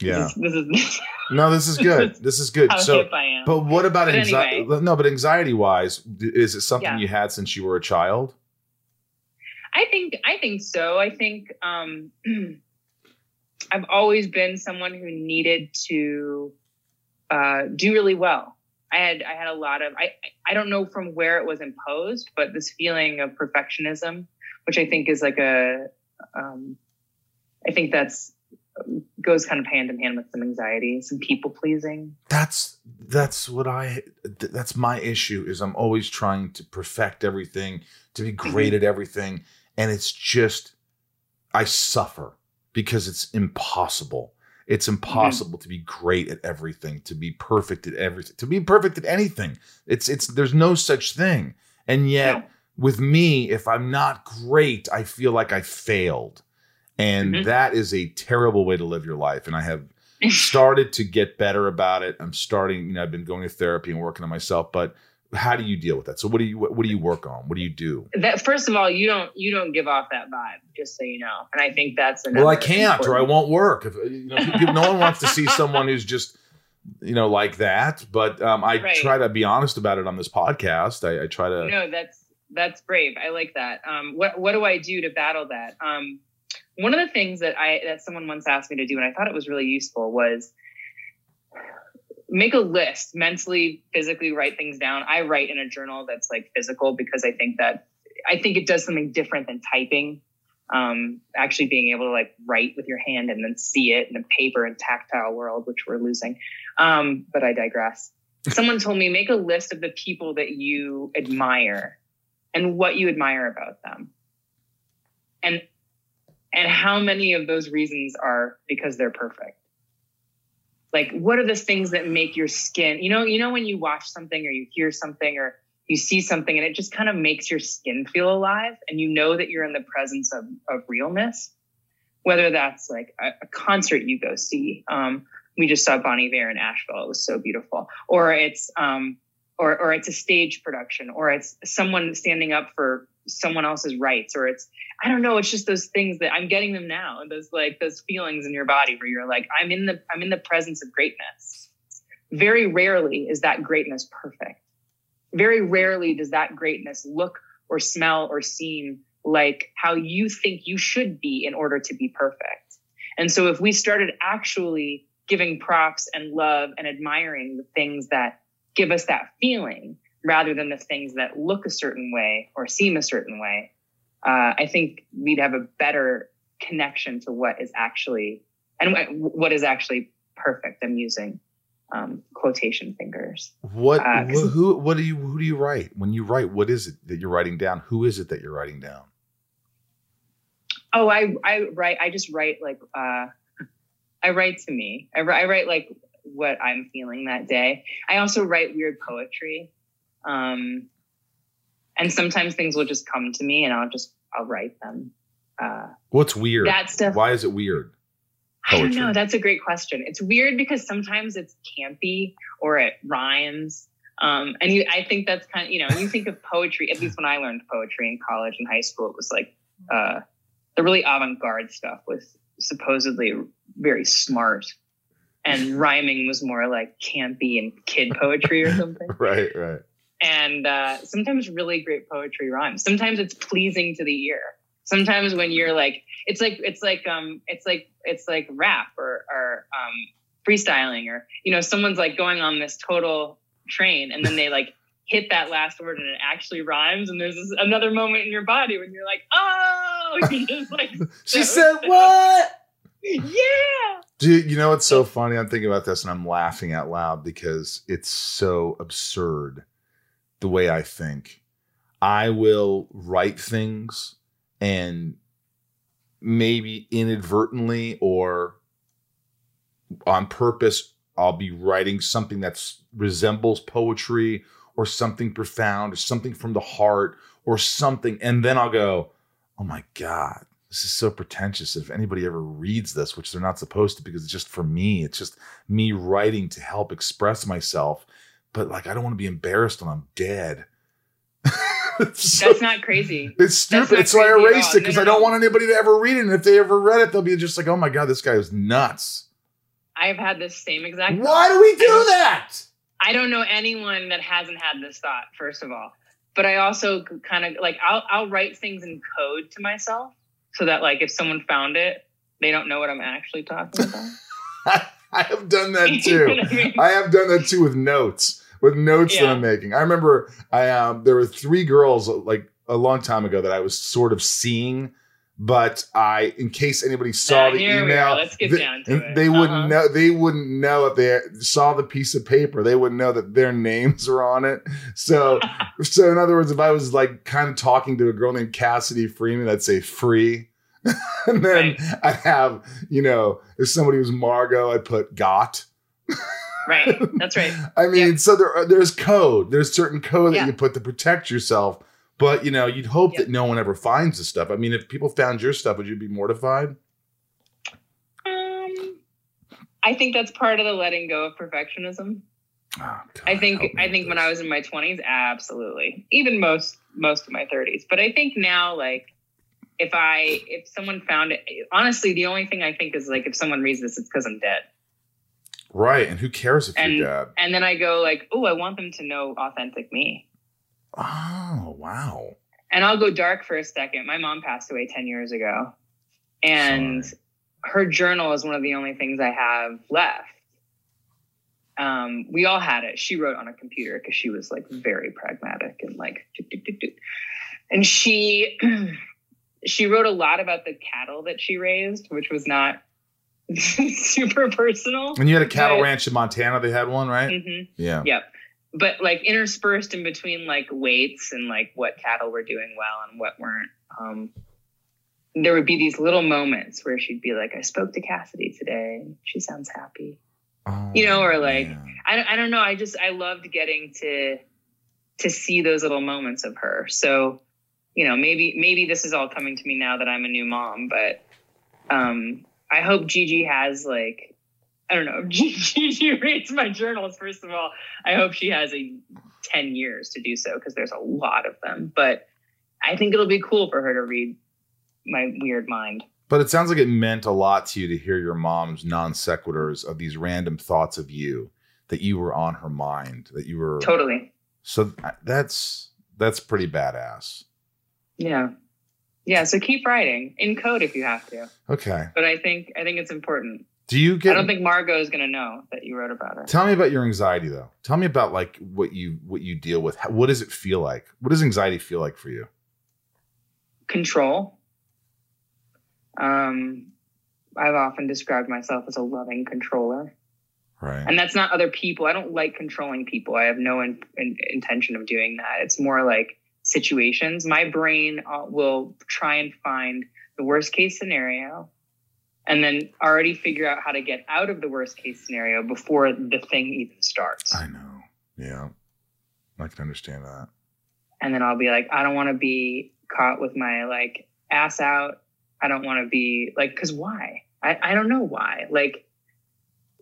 S1: Yeah.
S3: This is, this is
S1: No, this is good. This is good. So,
S3: hip I am.
S1: but what about
S3: But
S1: anxiety?
S3: anyway.
S1: No, but anxiety wise, is it something
S3: Yeah.
S1: you had since you were a child?
S3: I think I think so. I think um, I've always been someone who needed to uh, do really well. I had I had a lot of I I don't know from where it was imposed, but this feeling of perfectionism, which I think is like a um, I think that's goes kind of hand in hand with some anxiety, some people pleasing.
S1: That's that's what I that's my issue is I'm always trying to perfect everything, to be great
S3: Mm-hmm.
S1: at everything, and it's just I suffer because it's impossible. It's
S3: Mm-hmm.
S1: impossible to be great at everything, to be perfect at everything, to be perfect at anything. It's it's there's no such thing. And yet
S3: No.
S1: with me, if I'm not great, I feel like I failed. And
S3: Mhm.
S1: that is a terrible way to live your life. And I have started to get better about it. I'm starting, you know, I've been going to therapy and working on myself, but how do you deal with that? So what do you what, what do you work on? What do you do?
S3: That first of all, you don't you don't give off that vibe, just so you know. And I think that's
S1: Well, I can't or I won't work. If, you know, people, no one wants to see someone who's just you know like that, but um, I
S3: Right.
S1: try to be honest about it on this podcast. I, I try to
S3: no that's that's brave i like that um what what do i do to battle that um one of the things that i that someone once asked me to do and i thought it was really useful was make a list mentally physically write things down. I write in a journal that's like physical because i think that i think it does something different than typing. Um actually being able to like write with your hand and then see it in a paper and tactile world which we're losing. Um but i digress. Someone told me make a list of the people that you admire and what you admire about them. And and how many of those reasons are because they're perfect like what are the things that make your skin you know you know when you watch something or you hear something or you see something and it just kind of makes your skin feel alive and you know that you're in the presence of, of realness whether that's like a, a concert you go see um, we just saw Bon Iver in asheville. It was so beautiful. Or it's um, or or it's a stage production or it's someone standing up for someone else's rights or it's i don't know it's just those things that i'm getting them now those like those feelings in your body where you're like i'm in the i'm in the presence of greatness. Very rarely is that greatness perfect. Very rarely does that greatness look or smell or seem like how you think you should be in order to be perfect. And so if we started actually giving props and love and admiring the things that give us that feeling rather than the things that look a certain way or seem a certain way, uh, I think we'd have a better connection to what is actually and what, what is actually perfect. I'm using um, quotation fingers.
S1: what
S3: Uh,
S1: who what do you who do you write when you write? What is it that you're writing down? Who is it that you're writing down?
S3: Oh, I I write. I just write like uh, I write to me. I, I write like what I'm feeling that day. I also write weird poetry, um, and sometimes things will just come to me, and I'll just I'll write them. Uh,
S1: What's weird?
S3: that stuff.
S1: Why is it weird?
S3: I don't know. That's a great question. It's weird because sometimes it's campy or it rhymes. Um, and you, I think that's kind of, you know, you think of poetry, at least when I learned poetry in college and high school, it was like uh, the really avant garde stuff was supposedly very smart. And rhyming was more like campy and kid poetry or something.
S1: Right, right.
S3: And uh, sometimes really great poetry rhymes. Sometimes it's pleasing to the ear. Sometimes when you're like, it's like it's like um it's like it's like rap or or um freestyling or you know someone's like going on this total train and then they like hit that last word and it actually rhymes and there's this, another moment in your body when you're like oh you're just like
S1: She said what?
S3: yeah
S1: Dude, you know what's so funny? I'm thinking about this and I'm laughing out loud because it's so absurd. The way I think. I will write things and maybe inadvertently or on purpose I'll be writing something that resembles poetry or something profound or something from the heart or something and then I'll go, "Oh my god, this is so pretentious if anybody ever reads this, which they're not supposed to because it's just for me. It's just me writing to help express myself. But like I don't want to be embarrassed when I'm dead."
S3: That's not crazy.
S1: It's stupid. So I erased it because no, no, I don't want anybody to ever read it. And if they ever read it, they'll be just like, "Oh my god, this guy is nuts."
S3: I've had this same exact.
S1: Why do we do I that?
S3: I don't know anyone that hasn't had this thought. First of all, but I also kind of like I'll I'll write things in code to myself so that like if someone found it, they don't know what I'm actually talking about.
S1: I have done that too. I, mean? I have done that too with notes with notes yeah. that I'm making. I remember I um there were three girls like a long time ago that I was sort of seeing, but I in case anybody saw the email,
S3: let's get they, down to
S1: it. They uh-huh. wouldn't know. They wouldn't know if they saw the piece of paper. They wouldn't know that their names were on it. So, so in other words, if I was like kind of talking to a girl named Cassidy Freeman, I'd say free. and then right. I have, you know, if somebody was Margot, I'd put got.
S3: Right. That's right. I
S1: mean, yep. so there there's code. There's certain code yeah. that you put to protect yourself. But you know, you'd hope yep. that no one ever finds the stuff. I mean, if people found your stuff, would you be mortified?
S3: Um, I think that's part of the letting go of perfectionism. Oh, God, I think I think when I was in my 20s, absolutely. Even most most of my 30s. But I think now, like, if I if someone found it, honestly, the only thing I think is like if someone reads this, it's because I'm dead.
S1: Right. And who cares if
S3: and,
S1: you're dead?
S3: And then I go like, oh, I want them to know authentic me.
S1: Oh, wow.
S3: And I'll go dark for a second. My mom passed away 10 years ago. And Sorry. her journal is one of the only things I have left. Um, we all had it. She wrote on a computer because she was like very pragmatic and like, and she, she wrote a lot about the cattle that she raised, which was not super personal.
S1: And you had a cattle but, ranch in Montana. They had one, right?
S3: Mm-hmm.
S1: Yeah.
S3: Yep. But like interspersed in between like weights and like what cattle were doing well and what weren't. Um, there would be these little moments where she'd be like, "I spoke to Cassidy today. She sounds happy." Oh, you know, or like I, I don't know. I just I loved getting to to see those little moments of her. So, you know, maybe maybe this is all coming to me now that I'm a new mom, but um I hope Gigi has like I don't know. Gigi reads my journals. First of all, I hope she has a ten years to do so because there's a lot of them. But I think it'll be cool for her to read my weird mind.
S1: But it sounds like it meant a lot to you to hear your mom's non sequiturs of these random thoughts of you that you were on her mind, that you were
S3: totally.
S1: So uh, that's that's pretty badass.
S3: Yeah. Yeah, so keep writing in code if you have to.
S1: Okay.
S3: But I think I think it's important.
S1: Do you get
S3: I don't think Margot is going to know that you wrote about her.
S1: Tell me about your anxiety though. Tell me about like what you what you deal with. What does it feel like? What does anxiety feel like for you?
S3: Control. Um I've often described myself as a loving controller.
S1: Right.
S3: And that's not other people. I don't like controlling people. I have no in, in, intention of doing that. It's more like situations, my brain uh, will try and find the worst case scenario and then already figure out how to get out of the worst case scenario before the thing even starts.
S1: I know. Yeah. I can understand that.
S3: And then I'll be like, I don't want to be caught with my like ass out. I don't want to be like, cause why? I, I don't know why. Like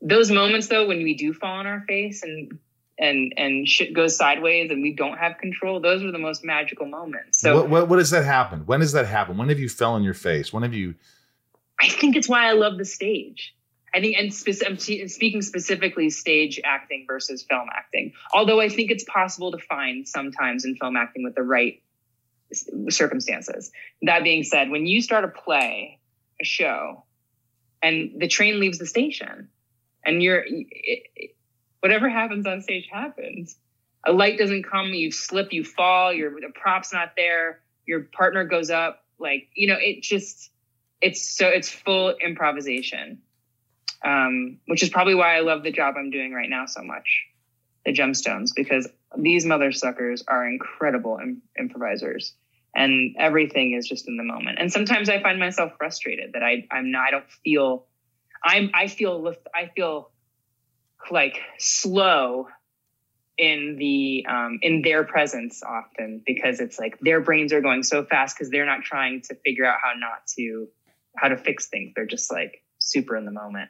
S3: those moments though, when we do fall on our face and and and shit goes sideways and we don't have control those are the most magical moments. So
S1: what, what, what, does that happen when does that happen when have you fell on your face? When have you
S3: i think it's why i love the stage. I think and spe- i'm speaking specifically stage acting versus film acting. Although i think it's possible to find sometimes in film acting with the right circumstances. That being said when you start a play a show and the train leaves the station and you're it, whatever happens on stage happens. A light doesn't come, you slip, you fall, your the prop's not there, your partner goes up, like, you know, it just it's so it's full improvisation. Um, which is probably why I love the job I'm doing right now so much, the gemstones, because these mother suckers are incredible Im- improvisers and everything is just in the moment and sometimes i find myself frustrated that i i'm not i don't feel i'm i feel i feel like slow in the um, in their presence often because it's like their brains are going so fast because they're not trying to figure out how not to how to fix things they're just like super in the moment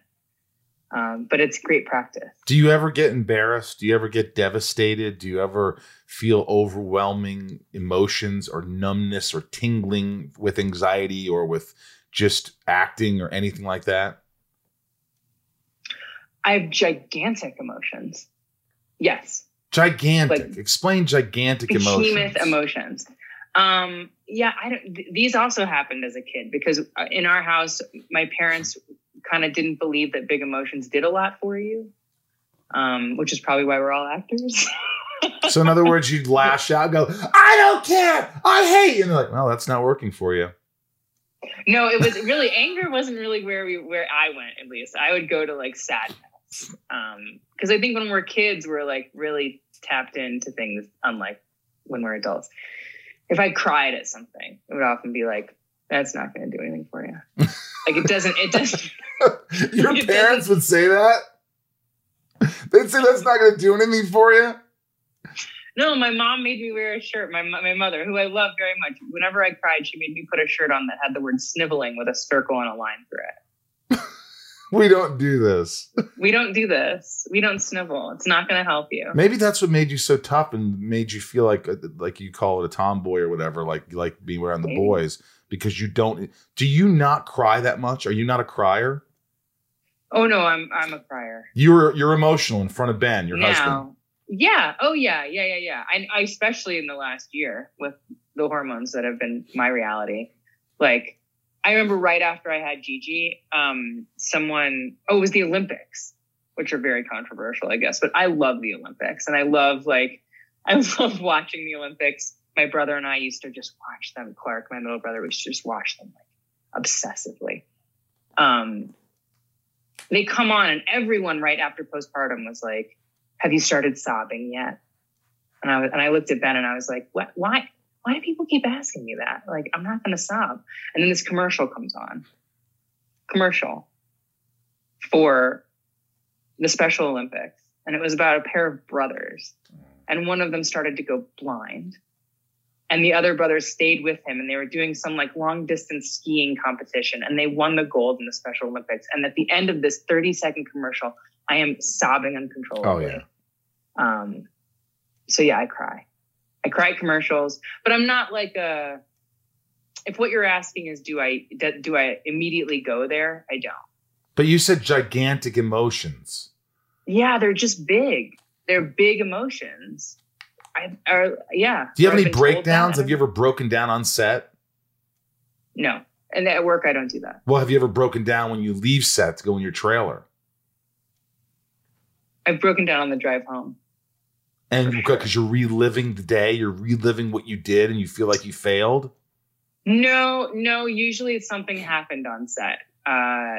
S3: um, but it's great practice
S1: Do you ever get embarrassed? Do you ever get devastated? Do you ever feel overwhelming emotions or numbness or tingling with anxiety or with just acting or anything like that?
S3: I have gigantic emotions yes
S1: Gigantic.
S3: Like,
S1: Explain gigantic
S3: behemoth
S1: emotions.
S3: emotions. Um, yeah, I don't. Th- these also happened as a kid because uh, in our house, my parents kind of didn't believe that big emotions did a lot for you, um, which is probably why we're all actors.
S1: So in other words, you'd lash out, go, "I don't care, I hate," you. and they're like, "Well, that's not working for you."
S3: no, it was really anger wasn't really where we where I went. At least I would go to like sadness Um, because I think when we're kids, we're like really tapped into things, unlike when we're adults. If I cried at something, it would often be like, "That's not going to do anything for you." like it doesn't. It doesn't.
S1: Your
S3: It
S1: parents would say that. They'd say that's not going to do anything for you.
S3: No, my mom made me wear a shirt. My my mother, who I love very much, whenever I cried, she made me put a shirt on that had the word sniveling with a circle and a line through it.
S1: We don't do this.
S3: We don't do this. We don't snivel. It's not going to help you.
S1: Maybe that's what made you so tough and made you feel like uh, like you call it a tomboy or whatever, like like being around the boys because you don't. Do you not cry that much? Are you not a crier?
S3: Oh no, I'm I'm a crier
S1: You're you're emotional in front of Ben, your husband.
S3: Yeah. Oh yeah. Yeah. Yeah. Yeah. I, I especially in the last year with the hormones that have been my reality. Like I remember right after I had Gigi, um, someone. Oh, it was the Olympics, which are very controversial, I guess. But I love the Olympics, and I love like I love watching the Olympics. My brother and I used to just watch them. Clark, my middle brother, used to just watch them like obsessively. Um, they come on, and everyone right after postpartum was like, "Have you started sobbing yet?" And I was, and I looked at Ben and I was like, "What? Why? Why do people keep asking me that? Like, I'm not going to stop. And then this commercial comes on, commercial for the Special Olympics, and it was about a pair of brothers, and one of them started to go blind. And the other brothers stayed with him, and they were doing some like long distance skiing competition, and they won the gold in the Special Olympics. And at the end of this 30 second commercial, I am sobbing uncontrollably.
S1: Oh, yeah.
S3: Um, so yeah, I cry. I cry commercials, but I'm not like a. If what you're asking is, do I do, do I immediately go there? I don't.
S1: But you said gigantic emotions.
S3: Yeah, they're just big. They're big emotions. I are yeah.
S1: Do you have any breakdowns? Have you ever broken down on set?
S3: No, and at work I don't do that.
S1: Well, have you ever broken down when you leave set to go in your trailer?
S3: I've broken down on the drive home.
S1: And because you're reliving the day, you're reliving what you did, and you feel like you failed.
S3: No, no. Usually, something happened on set uh,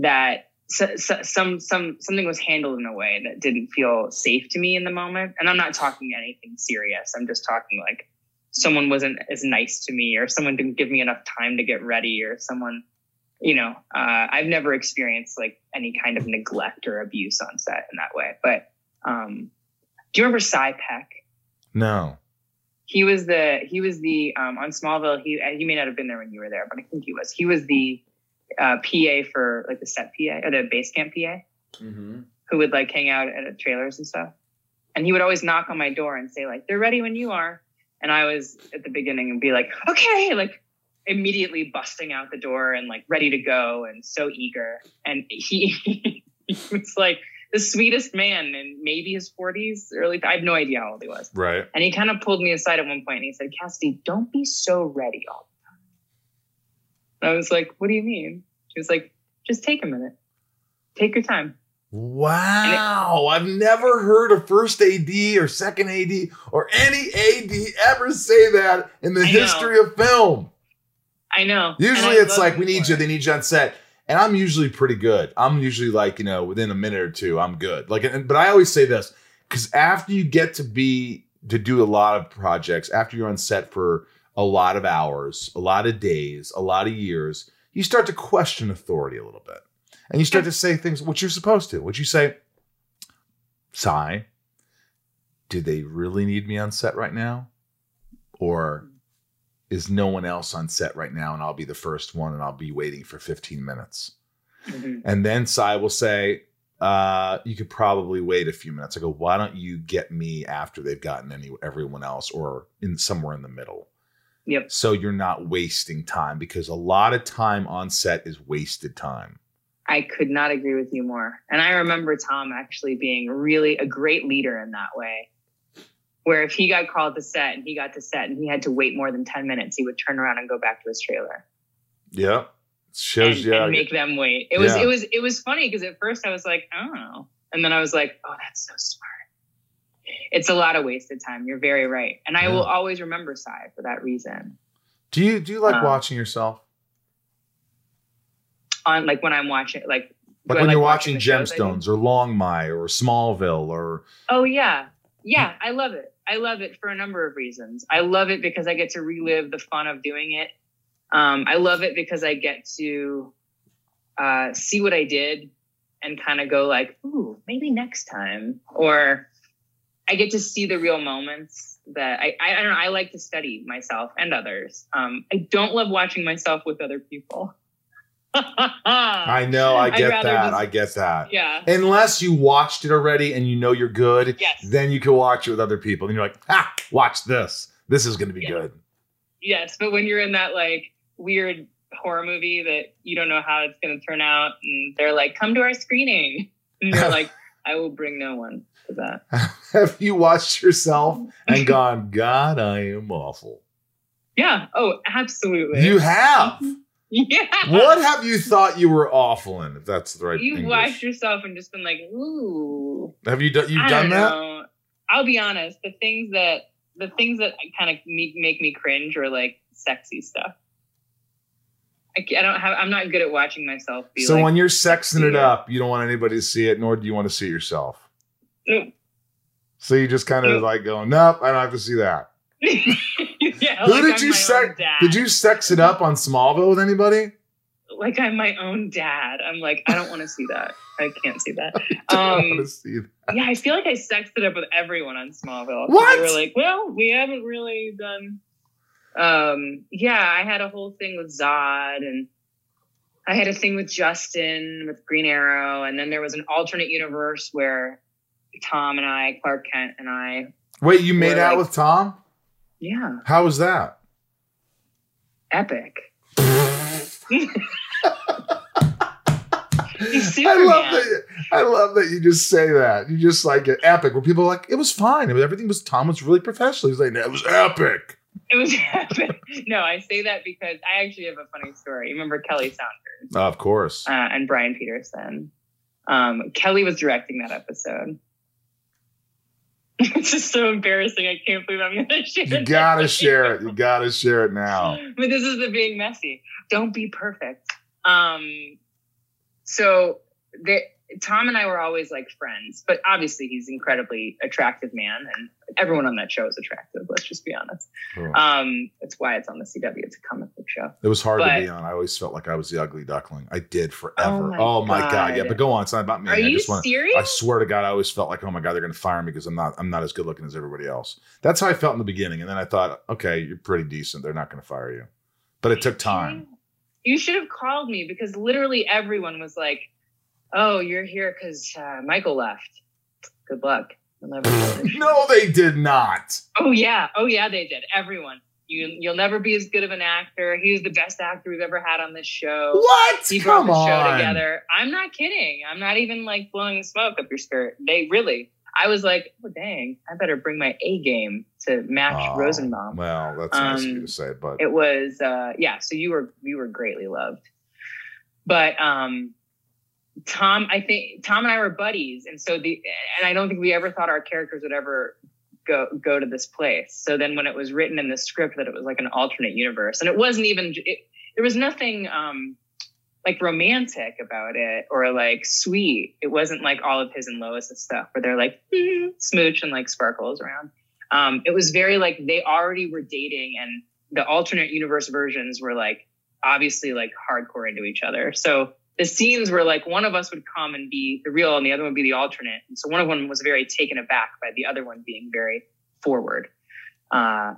S3: that so, so, some some something was handled in a way that didn't feel safe to me in the moment. And I'm not talking anything serious. I'm just talking like someone wasn't as nice to me, or someone didn't give me enough time to get ready, or someone, you know, uh, I've never experienced like any kind of neglect or abuse on set in that way. But um, do you remember Cy Peck?
S1: No.
S3: he was the he was the um, on Smallville. He he may not have been there when you were there, but I think he was. He was the uh, PA for like the set PA or the base camp PA who would like hang out at trailers and stuff. And he would always knock on my door and say like, "They're ready when you are." And I was at the beginning and be like, "Okay," like immediately busting out the door and like ready to go and so eager. And he, he was like the sweetest man in maybe his 40s, early. I have no idea how old he was.
S1: Right.
S3: And he kind of pulled me aside at one point and he said, Cassidy, don't be so ready all the time. I was like, what do you mean? He was like, just take a minute. Take your time.
S1: Wow. I've never heard a first AD or second AD or any AD ever say that in the
S3: I know.
S1: history of film.
S3: I know.
S1: Usually
S3: I
S1: it's like, we need you, they need you on set. And I'm usually pretty good. I'm usually like, you know, within a minute or two, I'm good. Like, but I always say this because after you get to be to do a lot of projects, after you're on set for a lot of hours, a lot of days, a lot of years, you start to question authority a little bit. And you start to say things what you're supposed to. What you say, sigh, do they really need me on set right now? Or is no one else on set right now and I'll be the first one and I'll be waiting for 15 minutes?
S3: Mhm.
S1: And then Sai will say, uh, you could probably wait a few minutes. I go, why don't you get me after they've gotten any everyone else or in somewhere in the middle?
S3: Yep.
S1: So you're not wasting time because a lot of time on set is wasted time.
S3: I could not agree with you more. And I remember Tom actually being really a great leader in that way. Where if he got called to set and he got to set and he had to wait more than 10 minutes, he would turn around and go back to his trailer
S1: Yeah. Shows
S3: and,
S1: you.
S3: and make them wait. It was
S1: Yeah.
S3: it was it was funny because at first I was like, oh. And then I was like, oh, that's so smart. It's a lot of wasted time. You're very right. And I
S1: Yeah.
S3: will always remember Sai for that reason.
S1: do you do you like
S3: Um,
S1: watching yourself?
S3: On like when I'm watching like
S1: Like when you're
S3: like
S1: watching
S3: the shows?
S1: Gemstones or Longmire or Smallville or
S3: Oh yeah. Yeah, I love it. I love it for a number of reasons. I love it because I get to relive the fun of doing it. Um, I love it because I get to uh, see what I did and kind of go like, ooh, maybe next time. Or I get to see the real moments that I, I, I don't know. I like to study myself and others. Um, I don't love watching myself with other people.
S1: I know, I get that.
S3: just-
S1: I get that.
S3: yeah.
S1: Unless you watched it already and you know you're good,
S3: Yes.
S1: then you can watch it with other people. And you're like, ah, watch this. This is gonna be
S3: Yeah.
S1: good.
S3: Yes, but when you're in that like weird horror movie that you don't know how it's going to turn out, and they're like, "Come to our screening," and you're like, "I will bring no one to that."
S1: Have you watched yourself and gone, God, I am awful?
S3: Yeah. Oh, absolutely.
S1: You have.
S3: Yeah.
S1: What have you thought you were awful in? If that's the right thing.
S3: You've
S1: English.
S3: watched yourself and just been like, "Ooh."
S1: Have you done? You've
S3: I
S1: done that?
S3: know. I'll be honest. The things that the things that kind of make, make me cringe are like sexy stuff. I, I don't have. I'm not good at watching myself be
S1: So
S3: like.
S1: when you're sexing it up, you don't want anybody to see it, nor do you want to see it yourself.
S3: Nope.
S1: So you just kind of
S3: Nope.
S1: like going, nope, I don't have to see that. Who
S3: like
S1: did
S3: I'm
S1: you sex? Did you sex it up on Smallville with anybody?
S3: Like I'm my own dad. I'm like I don't want to see that. I can't see that.
S1: I
S3: Um,
S1: want to see that.
S3: yeah, I feel like I sexed it up with everyone on Smallville.
S1: What?
S3: They were like, well, we haven't really done. Um, yeah, I had a whole thing with Zod, and I had a thing with Justin with Green Arrow, and then there was an alternate universe where Tom and I, Clark Kent and I,
S1: Wait, you made out
S3: like-
S1: with Tom?
S3: Yeah,
S1: How was that?
S3: epic.
S1: I love that. I love that you just say that. You just like it epic. Where people are like, it was fine. It was, everything was. Tom was really professional. He's like, it was epic.
S3: It was epic. No, I say that because I actually have a funny story. You remember Kelly Souders
S1: of course.
S3: uh, and Brian Peterson? Um, Kelly was directing that episode. it's just so embarrassing. I can't believe I'm going to share.
S1: It.
S3: You
S1: gotta share it. You gotta share it now.
S3: But this is the being messy. Don't be perfect. Um, so the, Tom and I were always like friends, but obviously he's an incredibly attractive man, and everyone on that show is attractive. Let's just be honest.
S1: Oh.
S3: Um, that's why it's on the CW. It's a comic book show.
S1: It was hard
S3: but-
S1: to be on. I always felt like I was the ugly duckling. I did forever.
S3: my
S1: Oh my, god. Yeah, but go on. It's not about me.
S3: Are
S1: I
S3: you
S1: just want.
S3: serious?
S1: I swear to God, I always felt like, oh my god, they're gonna fire me because I'm not. I'm not as good looking as everybody else. That's how I felt in the beginning, and then I thought, okay, you're pretty decent. They're not gonna fire you. But it took time.
S3: You should have called me because literally everyone was like, "Oh, you're here because uh, Michael left. Good luck." Never.
S1: No, they did not.
S3: oh yeah, oh yeah, they did. Everyone. You you'll never be as good of an actor. He's the best actor we've ever had on this show.
S1: What?
S3: He brought
S1: Come
S3: the show
S1: on.
S3: together. I'm not kidding. I'm not even like blowing smoke up your skirt. They really. I was like, oh dang, I better bring my A game to match
S1: Oh,
S3: Rosenbaum.
S1: Well, that's nice of you
S3: Um,
S1: to say, but
S3: it was uh yeah so you were you were greatly loved but um tom i think tom and i were buddies and so the and i don't think we ever thought our characters would ever go go to this place so then when it was written in the script that it was like an alternate universe and it wasn't even it, there was nothing um like romantic about it or like sweet. It wasn't like all of his and Lois's stuff where they're like mm, smooch and like sparkles around. Um, it was very like they already were dating and the alternate universe versions were like obviously like hardcore into each other. So the scenes where like one of us would come and be the real and the other one would be the alternate. And so one of them was very taken aback by the other one being very forward. Uh,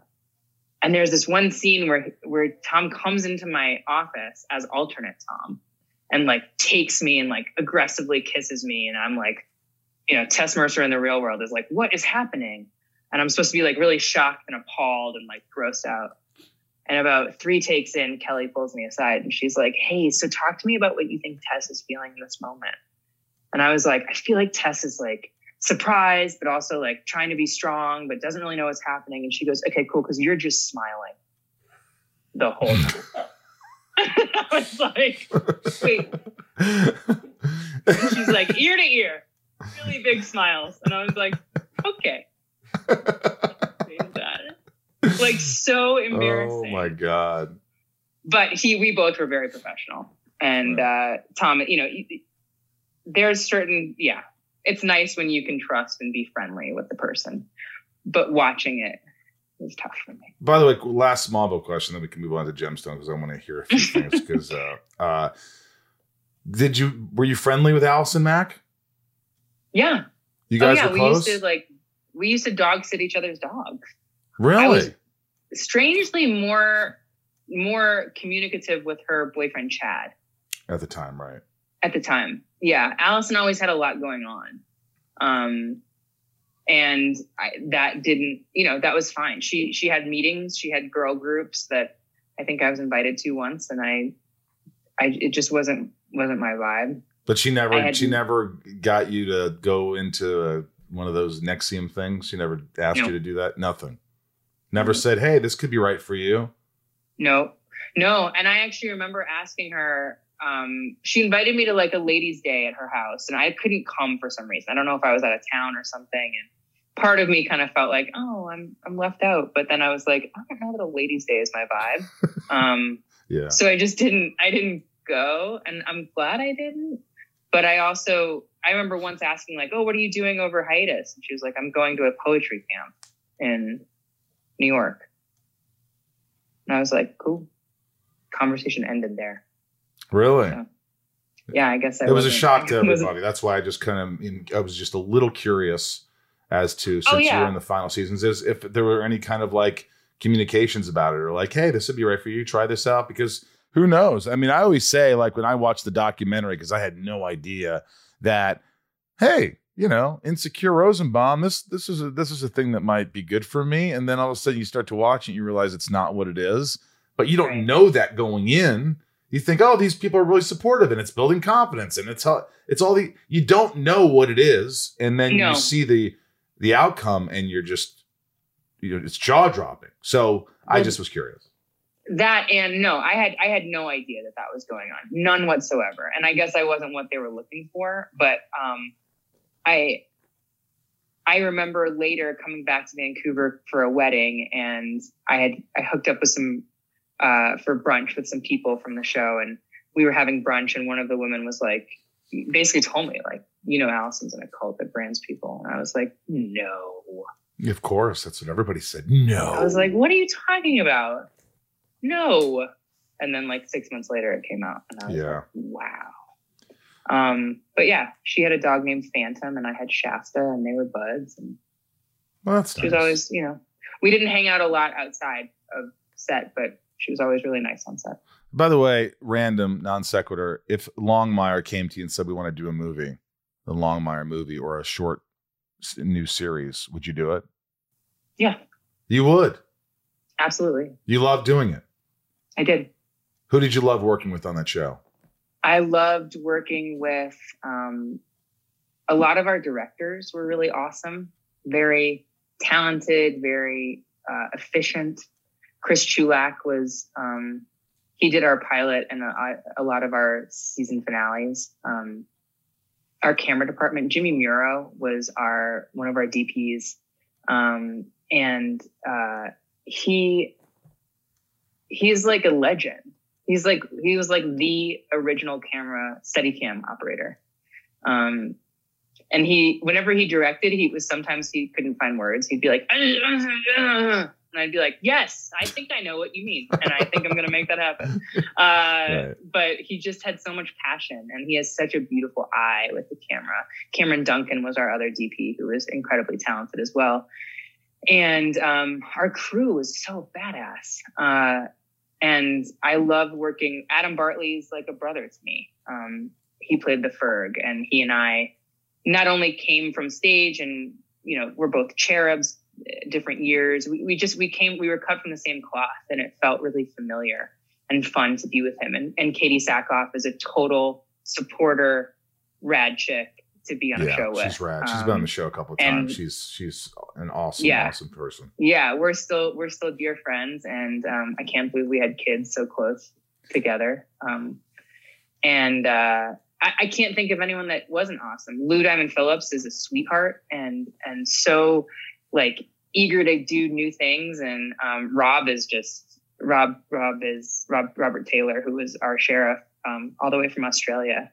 S3: and there's this one scene where where Tom comes into my office as alternate Tom and like takes me and like aggressively kisses me. And I'm like, you know, Tess Mercer in the real world is like, what is happening? And I'm supposed to be like really shocked and appalled and like grossed out. And about three takes in, Kelly pulls me aside and she's like, Hey, so talk to me about what you think Tess is feeling in this moment. And I was like, I feel like Tess is like surprised, but also like trying to be strong, but doesn't really know what's happening. And she goes, Okay, cool, because you're just smiling the whole time. I was like, wait. And she's like, ear to ear, really big smiles. And I was like, okay. like so embarrassing.
S1: Oh my god!
S3: But he, we both were very professional, and uh, Tom, you know, there's certain, yeah, it's nice when you can trust and be friendly with the person, but watching it is tough for me.
S1: By the way, last Smallville question, then we can move on to Gemstone because I want to hear a few things. Because uh, uh, did you were you friendly with Allison Mack?
S3: Yeah.
S1: You guys
S3: oh, yeah,
S1: were close.
S3: We used to like we used to dog sit each other's dogs.
S1: Really?
S3: strangely more more communicative with her boyfriend Chad
S1: At the time, right?
S3: at the time. Yeah, Allison always had a lot going on. Um and I, that didn't, you know, that was fine. She she had meetings, she had girl groups that I think I was invited to once and I I it just wasn't wasn't my vibe.
S1: But she never
S3: had-
S1: she never got you to go into uh one of those NXIVM things. She never asked
S3: No.
S1: you to do that. Nothing. Never
S3: Mhm.
S1: said, "Hey, this could be right for you."
S3: No, no. And I actually remember asking her, um, she invited me to like a ladies' day at her house, and I couldn't come for some reason. I don't know if I was out of town or something. And part of me kind of felt like, oh, I'm I'm left out. But then I was like, I don't know that a ladies' day is my vibe. um,
S1: Yeah.
S3: so I just didn't I didn't go, and I'm glad I didn't. But I also I remember once asking like, oh, what are you doing over hiatus? And she was like, I'm going to a poetry camp in New York. And I was like, cool. Conversation ended there.
S1: Really?
S3: Yeah. Yeah, I guess I
S1: it was a shock to everybody. That's why I just kind of in, I was just a little curious as to oh, since
S3: Oh,
S1: you were
S3: yeah.
S1: in the final seasons is if there were any kind of like communications about it or like, hey, this would be right for you. Try this out because who knows? I mean, I always say like when I watched the documentary because I had no idea that hey, you know, insecure Rosenbaum, this this is a this is a thing that might be good for me, and then all of a sudden you start to watch it, and you realize it's not what it is, but you don't know that going in. You think, oh, these people are really supportive, and it's building confidence, and it's how it's all the you don't know what it is, and then
S3: No.
S1: you see the the outcome, and you're just you know it's jaw dropping. So I just was curious.
S3: that and no, I had I had no idea that that was going on, none whatsoever. And I guess I wasn't what they were looking for. But um, I I remember later coming back to Vancouver for a wedding, and I had I hooked up with some uh, for brunch with some people from the show, and we were having brunch, and one of the women was like, basically told me like, you know, Allison's in a cult that brands people, and I was like, no.
S1: Of course, that's what everybody said. No,
S3: I was like, what are you talking about? No. And then like six months later it came out. And I was
S1: Yeah.
S3: like, wow. Um, but yeah, she had a dog named Phantom and I had Shasta and they were buds and
S1: well, that's
S3: she was always, you know, we didn't hang out a lot outside of set, but she was always really nice on set.
S1: By the way, random non sequitur. If Longmire came to you and said we want to do a movie, the Longmire movie or a short new series, would you do it?
S3: Yeah,
S1: You would.
S3: absolutely.
S1: You love doing it.
S3: I did.
S1: Who did you love working with on that show?
S3: I loved working with um, a lot of our directors were really awesome, very talented, very uh, efficient. Chris Chulack was um, he did our pilot and a, a lot of our season finales. Um, our camera department, Jimmy Muro was our one of our DPs, um, and uh, he he's like a legend He's like he was like the original camera steady cam operator. Um, and he whenever he directed, he was sometimes he couldn't find words. He'd be like, and I'd be like, yes, I think I know what you mean, and I think I'm gonna make that happen. Uh, right. But he just had so much passion, and he has such a beautiful eye with the camera. Cameron Duncan was our other DP, who was incredibly talented as well. And um, our crew was so badass. Uh, and I love working. Adam Bartley's like a brother to me. Um, he played the Ferg, and he and I not only came from stage, and you know we're both cherubs, different years. We, we just we came we were cut from the same cloth, and it felt really familiar and fun to be with him. And and Katee Sackhoff is a total supporter, rad chick to be on yeah, a show with.
S1: She's rad. She's um, been on the um, show a couple of times. She's she's an awesome, yeah, awesome person.
S3: Yeah, we're still we're still dear friends, and um, I can't believe we had kids so close together. Um, and uh, I, I, can't think of anyone that wasn't awesome. Lou Diamond Phillips is a sweetheart and and so like eager to do new things. And um, Rob is just Rob. Rob is Rob Robert Taylor, who was our sheriff um, all the way from Australia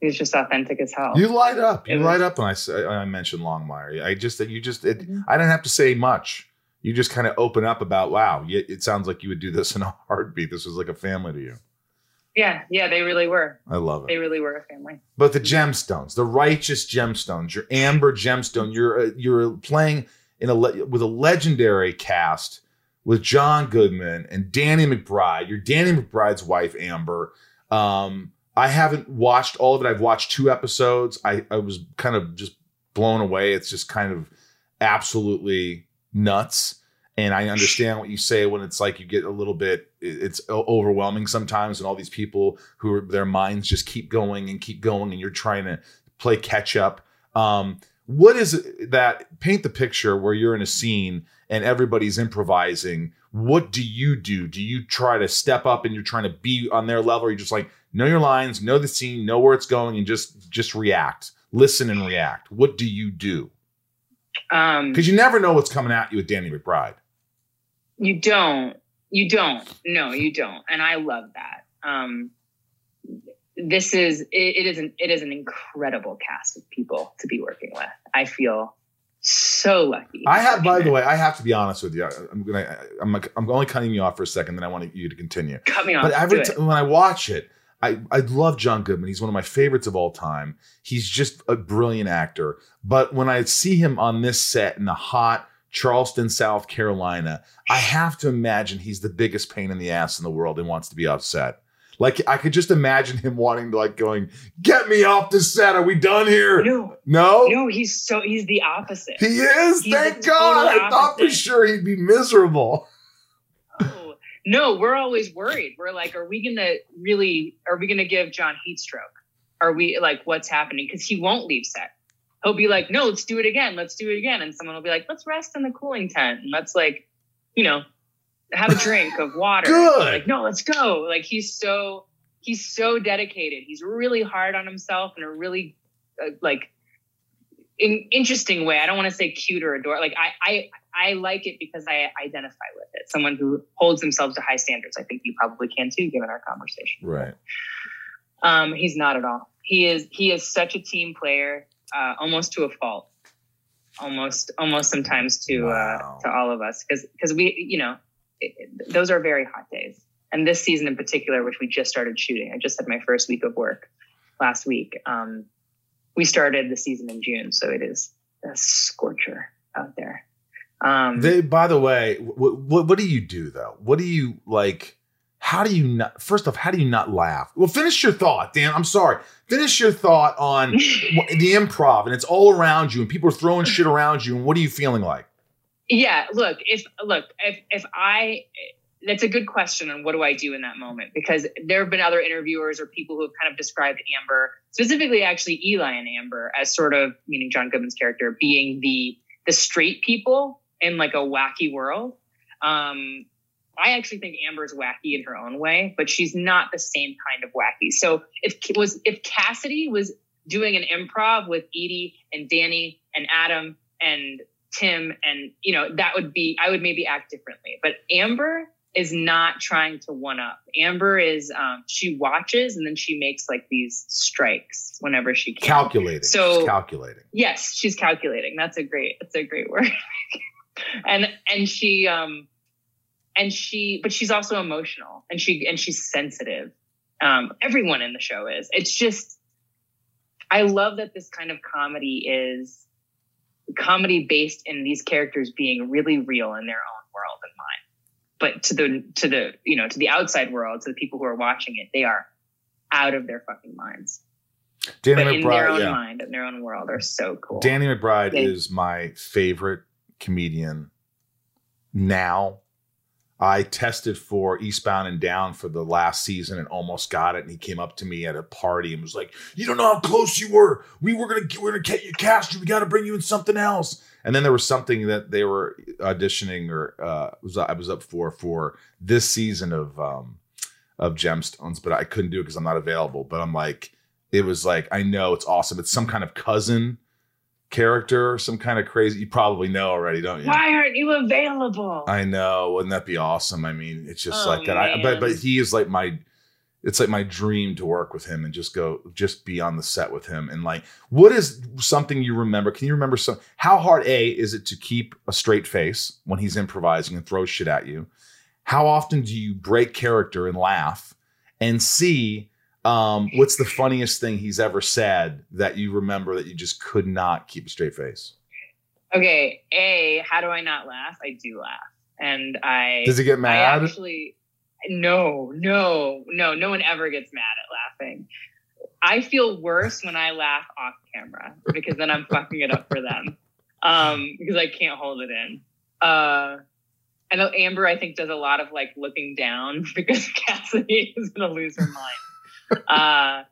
S3: he's just authentic as hell.
S1: You light up. You light up when I I mentioned Longmire. I just that you just it, mm-hmm. I didn't have to say much. You just kind of open up about wow. It sounds like you would do this in a heartbeat. This was like a family to you.
S3: Yeah, yeah, they really were.
S1: I love it.
S3: They really were a family.
S1: But the gemstones, the righteous gemstones, your amber gemstone, you're uh, you're playing in a le- with a legendary cast with John Goodman and Danny McBride. You're Danny McBride's wife, Amber. Um, I haven't watched all of it. I've watched two episodes. I, I was kind of just blown away. It's just kind of absolutely nuts. And I understand what you say when it's like you get a little bit, it's overwhelming sometimes, and all these people who are, their minds just keep going and keep going, and you're trying to play catch up. Um, what is that paint the picture where you're in a scene and everybody's improvising? What do you do? Do you try to step up and you're trying to be on their level, or you're just like, know your lines, know the scene, know where it's going, and just just react. Listen and react. What do you do?
S3: Um,
S1: because you never know what's coming at you with Danny McBride.
S3: You don't. You don't. No, you don't. And I love that. Um, this is it, it is an it is an incredible cast of people to be working with. I feel so lucky.
S1: I have, by the way, I have to be honest with you. I'm gonna, I'm, I'm only cutting you off for a second, then I want you to continue.
S3: Cut me off.
S1: But every time when I watch it, I, I love John Goodman. He's one of my favorites of all time. He's just a brilliant actor. But when I see him on this set in the hot Charleston, South Carolina, I have to imagine he's the biggest pain in the ass in the world and wants to be upset. Like I could just imagine him wanting to like going, "Get me off the set. Are we done here?"
S3: No,
S1: no,
S3: no. He's so he's the opposite.
S1: He is. He's Thank God. I thought for sure he'd be miserable.
S3: No, we're always worried. We're like, are we gonna really? Are we gonna give John heat stroke? Are we like, what's happening? Because he won't leave set. He'll be like, no, let's do it again. Let's do it again. And someone will be like, let's rest in the cooling tent and let's like, you know, have a drink of water.
S1: Good.
S3: Like, no, let's go. Like he's so he's so dedicated. He's really hard on himself in a really uh, like in, interesting way. I don't want to say cute or adorable. Like I, I, I like it because I identify with it. Someone who holds themselves to high standards. I think you probably can too, given our conversation.
S1: Right.
S3: Um, he's not at all. He is. He is such a team player, uh, almost to a fault. Almost, almost sometimes to uh, wow. uh, to all of us, because because we, you know, it, it, those are very hot days. And this season in particular, which we just started shooting, I just had my first week of work last week. Um, we started the season in June, so it is a scorcher out there. Um,
S1: they, by the way, what, what, what do you do though? What do you like? How do you not? First off, how do you not laugh? Well, finish your thought, Dan. I'm sorry. Finish your thought on the improv, and it's all around you, and people are throwing shit around you. And what are you feeling like?
S3: Yeah, look, if look, if if I that's a good question on what do I do in that moment because there have been other interviewers or people who have kind of described Amber, specifically actually Eli and Amber, as sort of meaning John Goodman's character being the the straight people in like a wacky world. Um, I actually think Amber's wacky in her own way, but she's not the same kind of wacky. So if was if Cassidy was doing an improv with Edi and Danny and Adam and Tim and you know that would be I would maybe act differently. But Amber is not trying to one up. Amber is um, she watches and then she makes like these strikes whenever she can.
S1: Calculating.
S3: So-
S1: She's calculating.
S3: Yes, she's calculating. That's a great. That's a great word. And and she um and she but she's also emotional and she and she's sensitive. Um, everyone in the show is. It's just I love that this kind of comedy is comedy based in these characters being really real in their own world and mind. But to the to the you know to the outside world, to the people who are watching it, they are out of their fucking minds.
S1: Danny
S3: but in their own
S1: Yeah.
S3: mind and their own world are so cool.
S1: Danny McBride
S3: They-
S1: is my favorite comedian now. I tested for Eastbound and Down for the last season and almost got it. And he came up to me at a party and was like, "You don't know how close you were. We were gonna we're gonna get you cast. We got to bring you in something else." And then there was something that they were auditioning or uh, was I was up for for this season of um, of Gemstones, but I couldn't do it because I'm not available. But I'm like, it was like I know it's awesome. It's some kind of cousin character, some kind of crazy. You probably know already, don't you?
S3: Why aren't you available?
S1: I know. Wouldn't that be awesome? I mean, it's just
S3: Oh,
S1: like that. I, but but he is like my. It's like my dream to work with him and just go, just be on the set with him. And like, what is something you remember? Can you remember some? How hard a is it to keep a straight face when he's improvising and throws shit at you? How often do you break character and laugh? And C, um, what's the funniest thing he's ever said that you remember that you just could not keep a straight face?
S3: Okay, A, how do I not laugh? I do laugh. And I
S1: Does he get
S3: I
S1: mad?
S3: actually no, no, no, no one ever gets mad at laughing. I feel worse when I laugh off camera because then I'm fucking it up for them. Um, because I can't hold it in. Uh I know Amber, I think, does a lot of like looking down because Cassidy is gonna lose her mind. Uh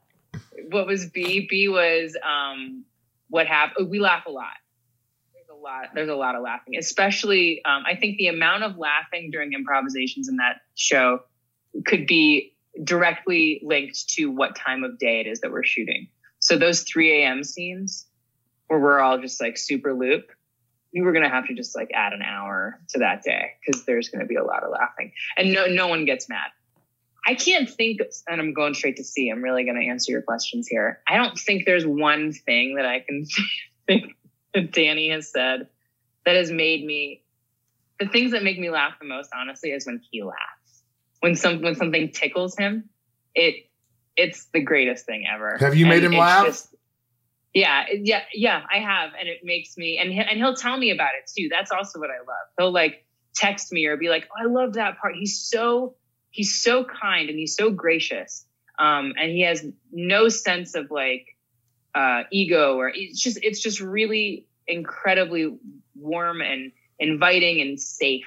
S3: what was B? B was um what happened. We laugh a lot. There's a lot. There's a lot of laughing, especially. Um, I think the amount of laughing during improvisations in that show could be directly linked to what time of day it is that we're shooting. So those 3 a.m. scenes where we're all just like super loop, we were gonna have to just like add an hour to that day because there's gonna be a lot of laughing, and no no one gets mad. I can't think, and I'm going straight to C. I'm really going to answer your questions here. I don't think there's one thing that I can think that Danny has said that has made me. The things that make me laugh the most, honestly, is when he laughs. When some when something tickles him, it it's the greatest thing ever.
S1: Have you made him
S3: it's
S1: laugh?
S3: yeah, yeah, yeah. I have, and it makes me, and he, and he'll tell me about it too. That's also what I love. He'll like text me or be like, "Oh, I love that part." He's so he's so kind and he's so gracious um and he has no sense of like uh ego or it's just it's just really incredibly warm and inviting and safe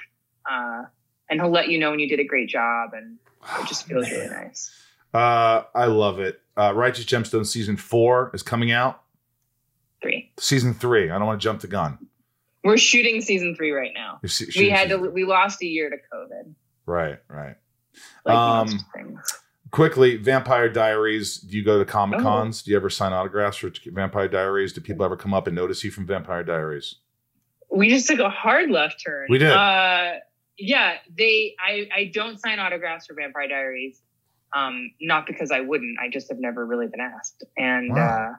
S3: uh and he'll let you know when you did a great job and it just feels really nice
S1: Uh, I love it. Uh, Righteous Gemstone season four is coming out.
S3: three
S1: Season three. I don't want to jump the gun.
S3: we're shooting season three right now
S1: se-
S3: we had to we lost a year to covid
S1: Right, right.
S3: Like
S1: Um. Quickly, Vampire Diaries. Do you go to Comic
S3: Oh.
S1: Cons? Do you ever sign autographs for Vampire Diaries? Do people ever come up and notice you from Vampire Diaries?
S3: we just took a hard left turn.
S1: We did.
S3: Uh, yeah, they. I I don't sign autographs for Vampire Diaries. Um, not because I wouldn't. I just have never really been asked, and
S1: Wow.
S3: uh,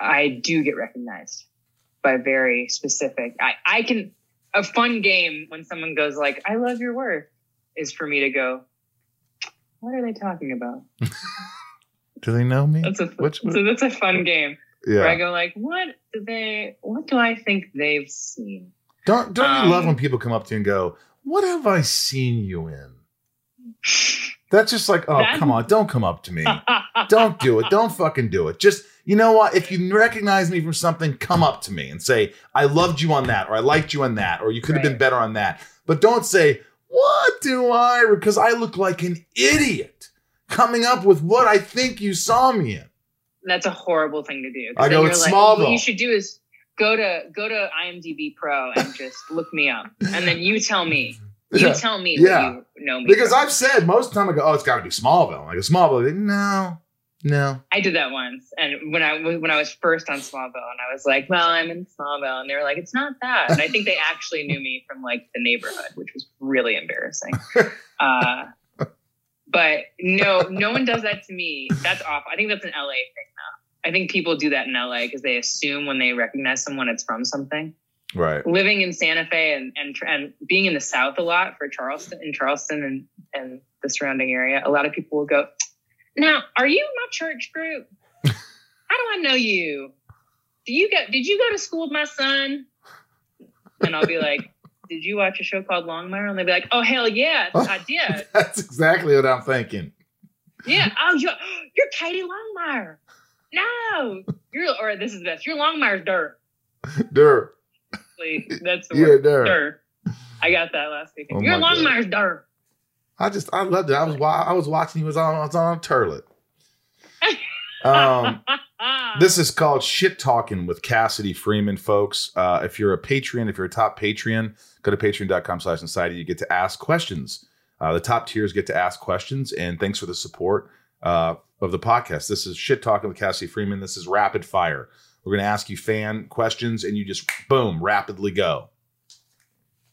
S3: I do get recognized by very specific. I I can a fun game when someone goes like, "I love your work," is for me to go. What are they talking about?
S1: Do they know me?
S3: That's a
S1: Which-
S3: so that's a fun game where I go like, what do they? What do I think they've seen?
S1: Don't don't
S3: um,
S1: you love when people come up to you and go, "What have I seen you in?" That's just like, oh
S3: That-
S1: come on, don't come up to me. don't do it. Don't fucking do it. Just you know what? If you recognize me from something, come up to me and say, "I loved you on that," or "I liked you on that," or "You could have been better on that." But don't say, "What do I?" Because I look like an idiot coming up with what I think you saw me in.
S3: That's a horrible thing to do.
S1: I go, "It's
S3: like,
S1: Smallville."
S3: What you should do is go to go to IMDb Pro and just look me up, and then you tell me. You
S1: Yeah.
S3: tell me
S1: Yeah.
S3: you know me.
S1: Because
S3: from.
S1: I've said most of the time I go, "Oh, it's got to be Smallville." Like a "Smallville." No, No.
S3: I did that once, and when I when I was first on Smallville, and I was like, "Well, I'm in Smallville," and they were like, "It's not that." And I think they actually knew me from like the neighborhood, which was really embarrassing. Uh, but no, no one does that to me. That's awful. I think that's an LA thing now. I think people do that in LA because they assume when they recognize someone, it's from something.
S1: Right.
S3: Living in Santa Fe and and and being in the South a lot for Charleston in Charleston and and the surrounding area, a lot of people will go, "Now, are you my church group? How do I know you? Do you go? Did you go to school with my son?" And I'll be like, "Did you watch a show called Longmire?" And they'll be like, "Oh hell yeah, I did."
S1: That's exactly what I'm thinking.
S3: Yeah. Oh, you're you're Katie Longmire. No, you're or this is the best. You're Longmire's dirt. Please, That's the
S1: Yeah,
S3: word.
S1: dirt.
S3: Dirt. I got that last week.
S1: Oh
S3: you're. Longmire's dirt.
S1: I just I loved it. I was I was watching. He was on. I was on a turlet. Um, this is called shit talking with Cassidy Freeman, folks. Uh, if you're a Patreon, if you're a top Patreon, go to patreon.com slash society. You get to ask questions. Uh, the top tiers get to ask questions, and thanks for the support uh, of the podcast. This is shit talking with Cassidy Freeman. This is rapid fire. We're going to ask you fan questions, and you just boom, rapidly go.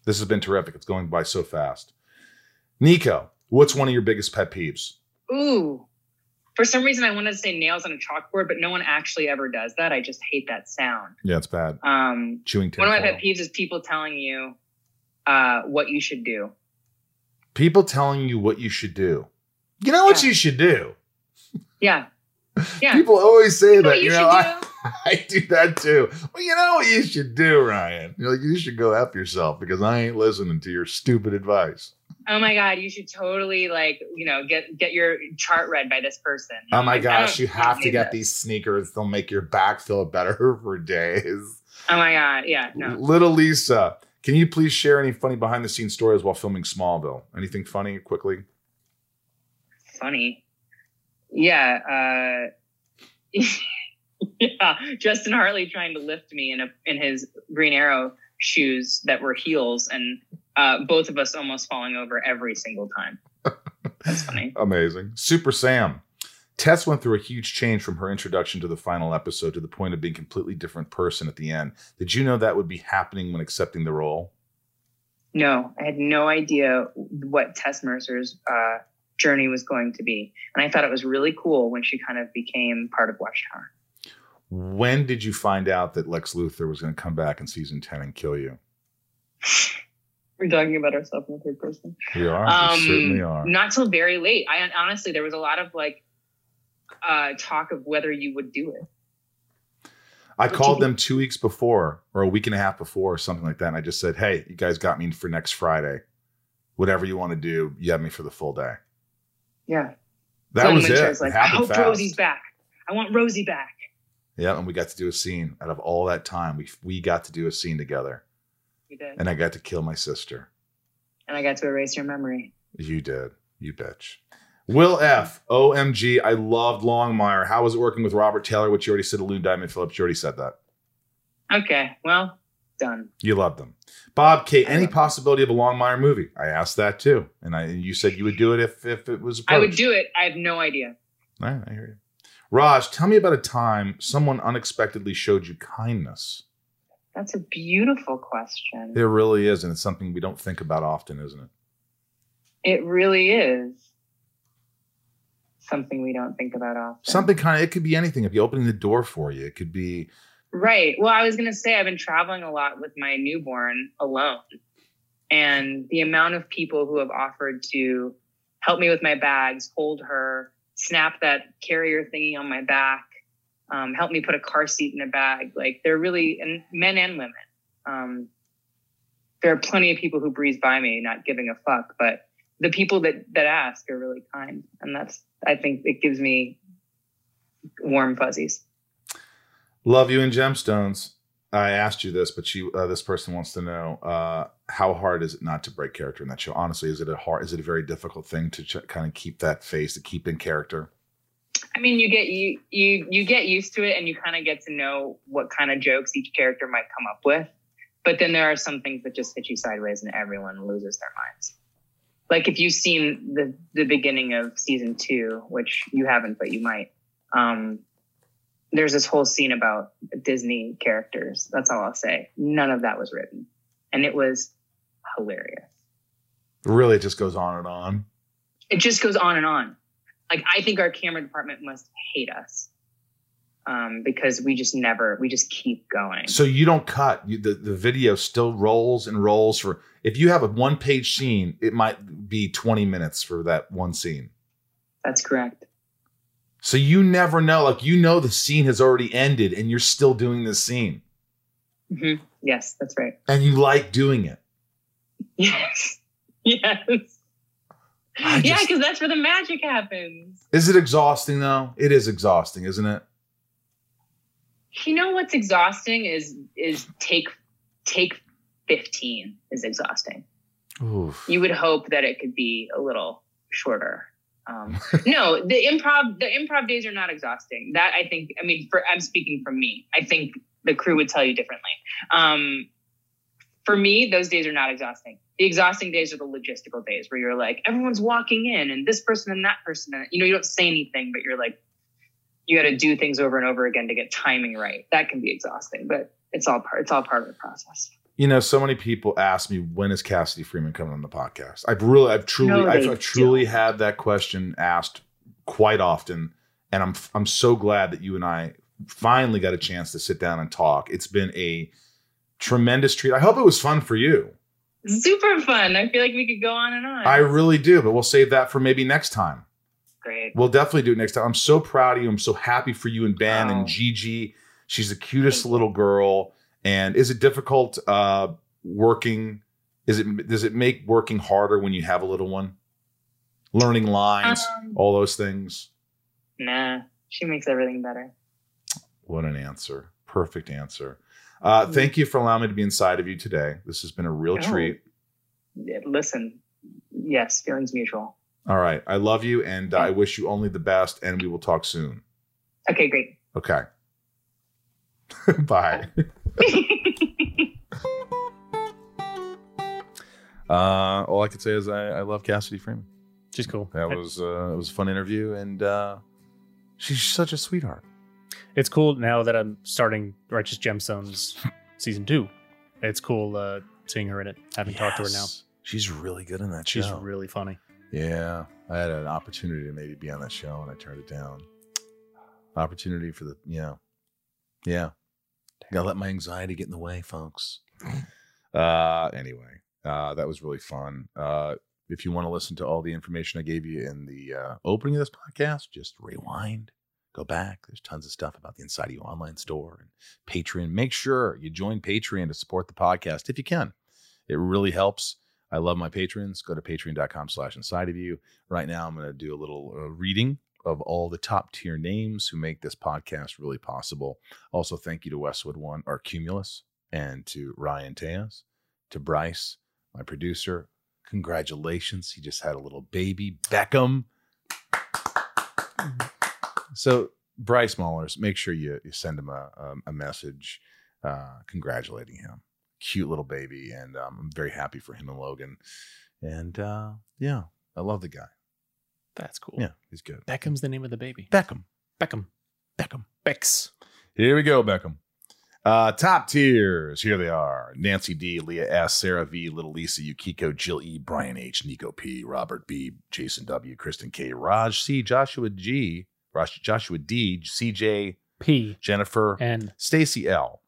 S1: This has been terrific. It's going by so fast. Nico, what's one of your biggest pet peeves?
S3: Ooh. For some reason, I wanted to say nails on a chalkboard, but no one actually ever does that. I just hate that sound.
S1: Yeah, it's bad.
S3: Um,
S1: Chewing
S3: one of my pet peeves is people telling you uh, what you should do.
S1: people telling you what you should do. You know what
S3: Yeah.
S1: you should do.
S3: Yeah. Yeah.
S1: People always say
S3: You know
S1: that. You
S3: you
S1: know, I,
S3: do?
S1: I do that too. Well, you know what you should do, Ryan. You're like, you should go f yourself because I ain't listening to your stupid advice.
S3: Oh my god, you should totally like you know get get your chart read by this person.
S1: Oh my
S3: Like,
S1: gosh, you have to get
S3: this.
S1: these sneakers. They'll make your back feel better for days.
S3: Oh my god, yeah, no.
S1: Little Lisa, can you please share any funny behind the scenes stories while filming Smallville? Anything funny quickly?
S3: funny. Yeah, uh, yeah. Justin Hartley trying to lift me in a in his Green Arrow shoes that were heels, and uh, both of us almost falling over every single time. That's funny.
S1: Amazing. Super Sam. Tess went through a huge change from her introduction to the final episode to the point of being a completely different person at the end. Did you know that would be happening when accepting the role?
S3: No, I had no idea what Tess Mercer's uh, journey was going to be, and I thought it was really cool when she kind of became part of Watchtower.
S1: When did you find out that Lex Luthor was going to come back in season 10 and kill you?
S3: We're talking about ourselves in the third person.
S1: We are.
S3: Um,
S1: we certainly are.
S3: Not till very late. I honestly, there was a lot of like uh, talk of whether you would do it.
S1: I
S3: what
S1: called them two weeks before or a week and a half before or something like that. And I just said, hey, you guys got me for next Friday. Whatever you want to do, you have me for the full day.
S3: Yeah.
S1: That
S3: Glenn
S1: was it.
S3: is
S1: it
S3: like, I hope
S1: fast.
S3: Rosie's back. I want Rosie back.
S1: Yeah, and we got to do a scene. Out of all that time, we we got to do a scene together,
S3: You did.
S1: and I got to kill my sister.
S3: And I got to erase your memory.
S1: You did, you bitch. Will F. OMG, I loved Longmire. How was it working with Robert Taylor? Which you already said to Diamond Phillips. You already said that.
S3: Okay. Well, done.
S1: You loved them. Bob K. Any possibility of a Longmire movie? I asked that too, and I you said you would do it if if it was. Approached.
S3: I would do it. I have no idea.
S1: All right, I hear you. Raj, tell me about a time someone unexpectedly showed you kindness.
S3: That's a beautiful question.
S1: It really is, and it's something we don't think about often, isn't it?
S3: It really is something we don't think about often.
S1: Something kind of, it could be anything. If you opening the door for you, it could be,
S3: Right. Well, I was going to say I've been traveling a lot with my newborn alone. And the amount of people who have offered to help me with my bags, hold her, snap that carrier thingy on my back, um, help me put a car seat in a bag. Like they're really, and men and women. Um, there are plenty of people who breeze by me not giving a fuck, but the people that, that ask are really kind. And that's, I think it gives me warm fuzzies.
S1: love you in gemstones. I asked you this, but she, uh, this person wants to know uh, how hard is it not to break character in that show? Honestly, is it a hard, is it a very difficult thing to ch- kind of keep that face, to keep in character?
S3: I mean, you get you you you get used to it, and you kind of get to know what kind of jokes each character might come up with. But then there are some things that just hit you sideways, and everyone loses their minds. Like if you've seen the the beginning of season two, which you haven't, but you might. Um, there's this whole scene about Disney characters. That's all I'll say. None of that was written, and it was hilarious.
S1: Really, it just goes on and on.
S3: It just goes on and on. Like I think our camera department must hate us um, because we just never, we just keep going.
S1: So you don't cut. You, the the video still rolls and rolls for. If you have a one page scene, it might be twenty minutes for that one scene.
S3: That's correct.
S1: So you never know. Like you know, the scene has already ended, and you're still doing this scene,
S3: hmm Yes, that's right.
S1: and you like doing it.
S3: Yes. Yes.
S1: I
S3: yeah, because that's where the magic happens.
S1: Is it exhausting though? It is exhausting, isn't it?
S3: You know what's exhausting is is take take 15 is exhausting.
S1: Oof.
S3: You would hope that it could be a little shorter. Um, no, the improv the improv days are not exhausting. That I think. I mean, for I'm speaking from me. I think the crew would tell you differently. Um, for me, those days are not exhausting. The exhausting days are the logistical days where you're like, everyone's walking in, and this person and that person. And, you know, you don't say anything, but you're like, you got to do things over and over again to get timing right. That can be exhausting, but it's all part. It's all part of the process.
S1: You know, so many people ask me when is Cassidy Freeman coming on the podcast. I've really, I've truly,
S3: No,
S1: I've, I've truly had that question asked quite often, and I'm, I'm so glad that you and I finally got a chance to sit down and talk. It's been a tremendous treat. I hope it was fun for you.
S3: Super fun. I feel like we could go on and on.
S1: I really do, but we'll save that for maybe next time.
S3: Great.
S1: We'll definitely do it next time. I'm so proud of you. I'm so happy for you and Ben
S3: Wow.
S1: and Gigi. She's the cutest
S3: Thank
S1: little girl. And is it difficult uh, working? Is it does it make working harder when you have a little one? Learning lines,
S3: Um,
S1: all those things.
S3: Nah, she makes everything better.
S1: What an answer! Perfect answer. Uh,
S3: Mm.
S1: thank you for allowing me to be inside of you today. This has been a real
S3: Oh.
S1: treat.
S3: Listen, yes, feelings mutual.
S1: All right, I love you, and uh, I wish you only the best. And we will talk soon.
S3: Okay, great.
S1: Okay. Bye. Uh, all I could say is I, I love Cassidy Freeman.
S2: She's cool.
S1: That was uh, it was a fun interview, and uh, she's such a sweetheart.
S2: It's cool now that I'm starting Righteous Gemstones season two. It's cool uh, seeing her in it. Haven't talked to her now.
S1: Yes. She's really good in that show.
S2: She's really funny.
S1: yeah, I had an opportunity to maybe be on that show, and I turned it down. Opportunity for the yeah, yeah. Gotta let my anxiety get in the way, folks. uh, anyway, uh, that was really fun. Uh, if you want to listen to all the information I gave you in the uh, opening of this podcast, just rewind, go back. There's tons of stuff about the Inside of You online store and Patreon. Make sure you join Patreon to support the podcast if you can. It really helps. I love my patrons. Go to patreon.com slash inside of you. Right now, I'm going to do a little uh, reading of all the top tier names who make this podcast really possible. Also, thank you to Westwood One, our Cumulus, and to Ryan Tays, to Bryce, my producer. Congratulations. He just had a little baby, Beckham. So, Bryce Maulers, make sure you, you send him a, a, a message uh, congratulating him. Cute little baby. And um, I'm very happy for him and Logan. And uh, yeah, I love the guy.
S2: That's cool.
S1: Yeah, he's good.
S2: Beckham's the name of the baby.
S1: Beckham.
S2: Beckham.
S1: Beckham.
S2: Bex.
S1: Here we go, Beckham. Uh, top tiers. Here they are Nancy D, Leah S, Sarah V, Little Lisa, Yukiko, Jill E, Brian H, Nico P, Robert B, Jason W, Kristen K, Raj C, Joshua G, Joshua D, CJ,
S2: P.
S1: Jennifer,
S2: N.
S1: Stacy L,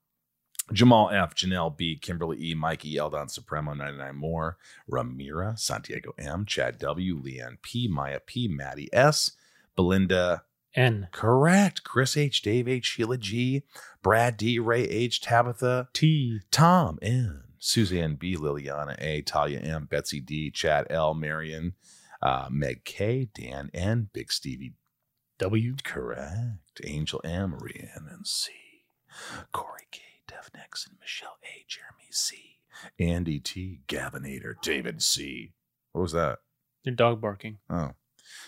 S1: Jamal F, Janelle B, Kimberly E, Mikey, Eldon Supremo, 99 more, Ramira, Santiago M, Chad W, Leanne P, Maya P, Maddie S, Belinda
S2: N.
S1: Correct. Chris H, Dave H, Sheila G, Brad D, Ray H, Tabitha,
S2: T.
S1: Tom N, Suzanne B, Liliana A, Talia M, Betsy D, Chad L, Marion, uh, Meg K, Dan N, Big Stevie.
S2: W.
S1: Correct. Angel M, Rhiannon C, Corey K, Dev Nixon, Michelle A, Jeremy C, Andy T, Gavinator, David C. What was that?
S2: Your dog barking.
S1: Oh.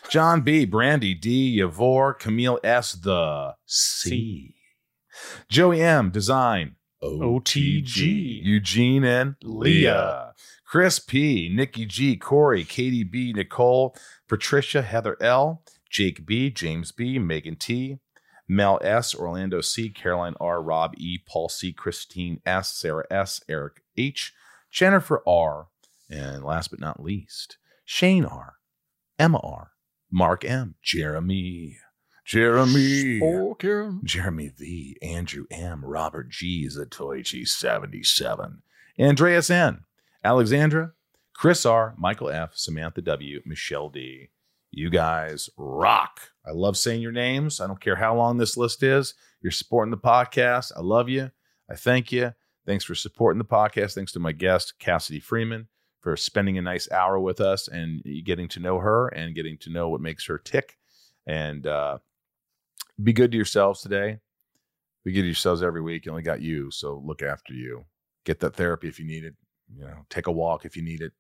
S1: John B, Brandy D, Yavor, Camille S, the C. Joey M, Design,
S2: OTG.
S1: Eugene and Leah.
S2: Leah.
S1: Chris P, Nikki G, Corey, Katie B, Nicole, Patricia, Heather L, Jake B, James B, Megan T, Mel S, Orlando C, Caroline R, Rob E, Paul C, Christine S, Sarah S, Eric H, Jennifer R, and last but not least, Shane R, Emma R, Mark M, Jeremy, Jeremy, Jeremy V, Andrew M, Robert G, Zatoichi 77, Andreas N, Alexandra, Chris R, Michael F, Samantha W, Michelle D. You guys rock. I love saying your names. I don't care how long this list is. You're supporting the podcast. I love you. I thank you. Thanks for supporting the podcast. Thanks to my guest, Cassidy Freeman, for spending a nice hour with us and getting to know her and getting to know what makes her tick. And uh, be good to yourselves today. Be good to yourselves every week. You only got you, so look after you. Get that therapy if you need it. You know, take a walk if you need it.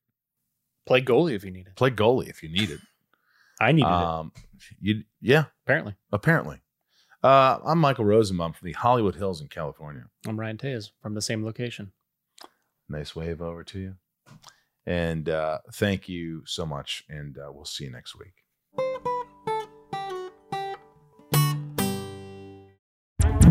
S2: Play goalie if you need it.
S1: Play goalie if you need it.
S2: I needed
S1: Um, you yeah,
S2: Apparently.
S1: apparently. Uh, I'm Michael Rosenbaum from the Hollywood Hills in California.
S2: I'm Ryan Tays from the same location.
S1: Nice wave over to you. And uh, thank you so much. And uh, we'll see you next week.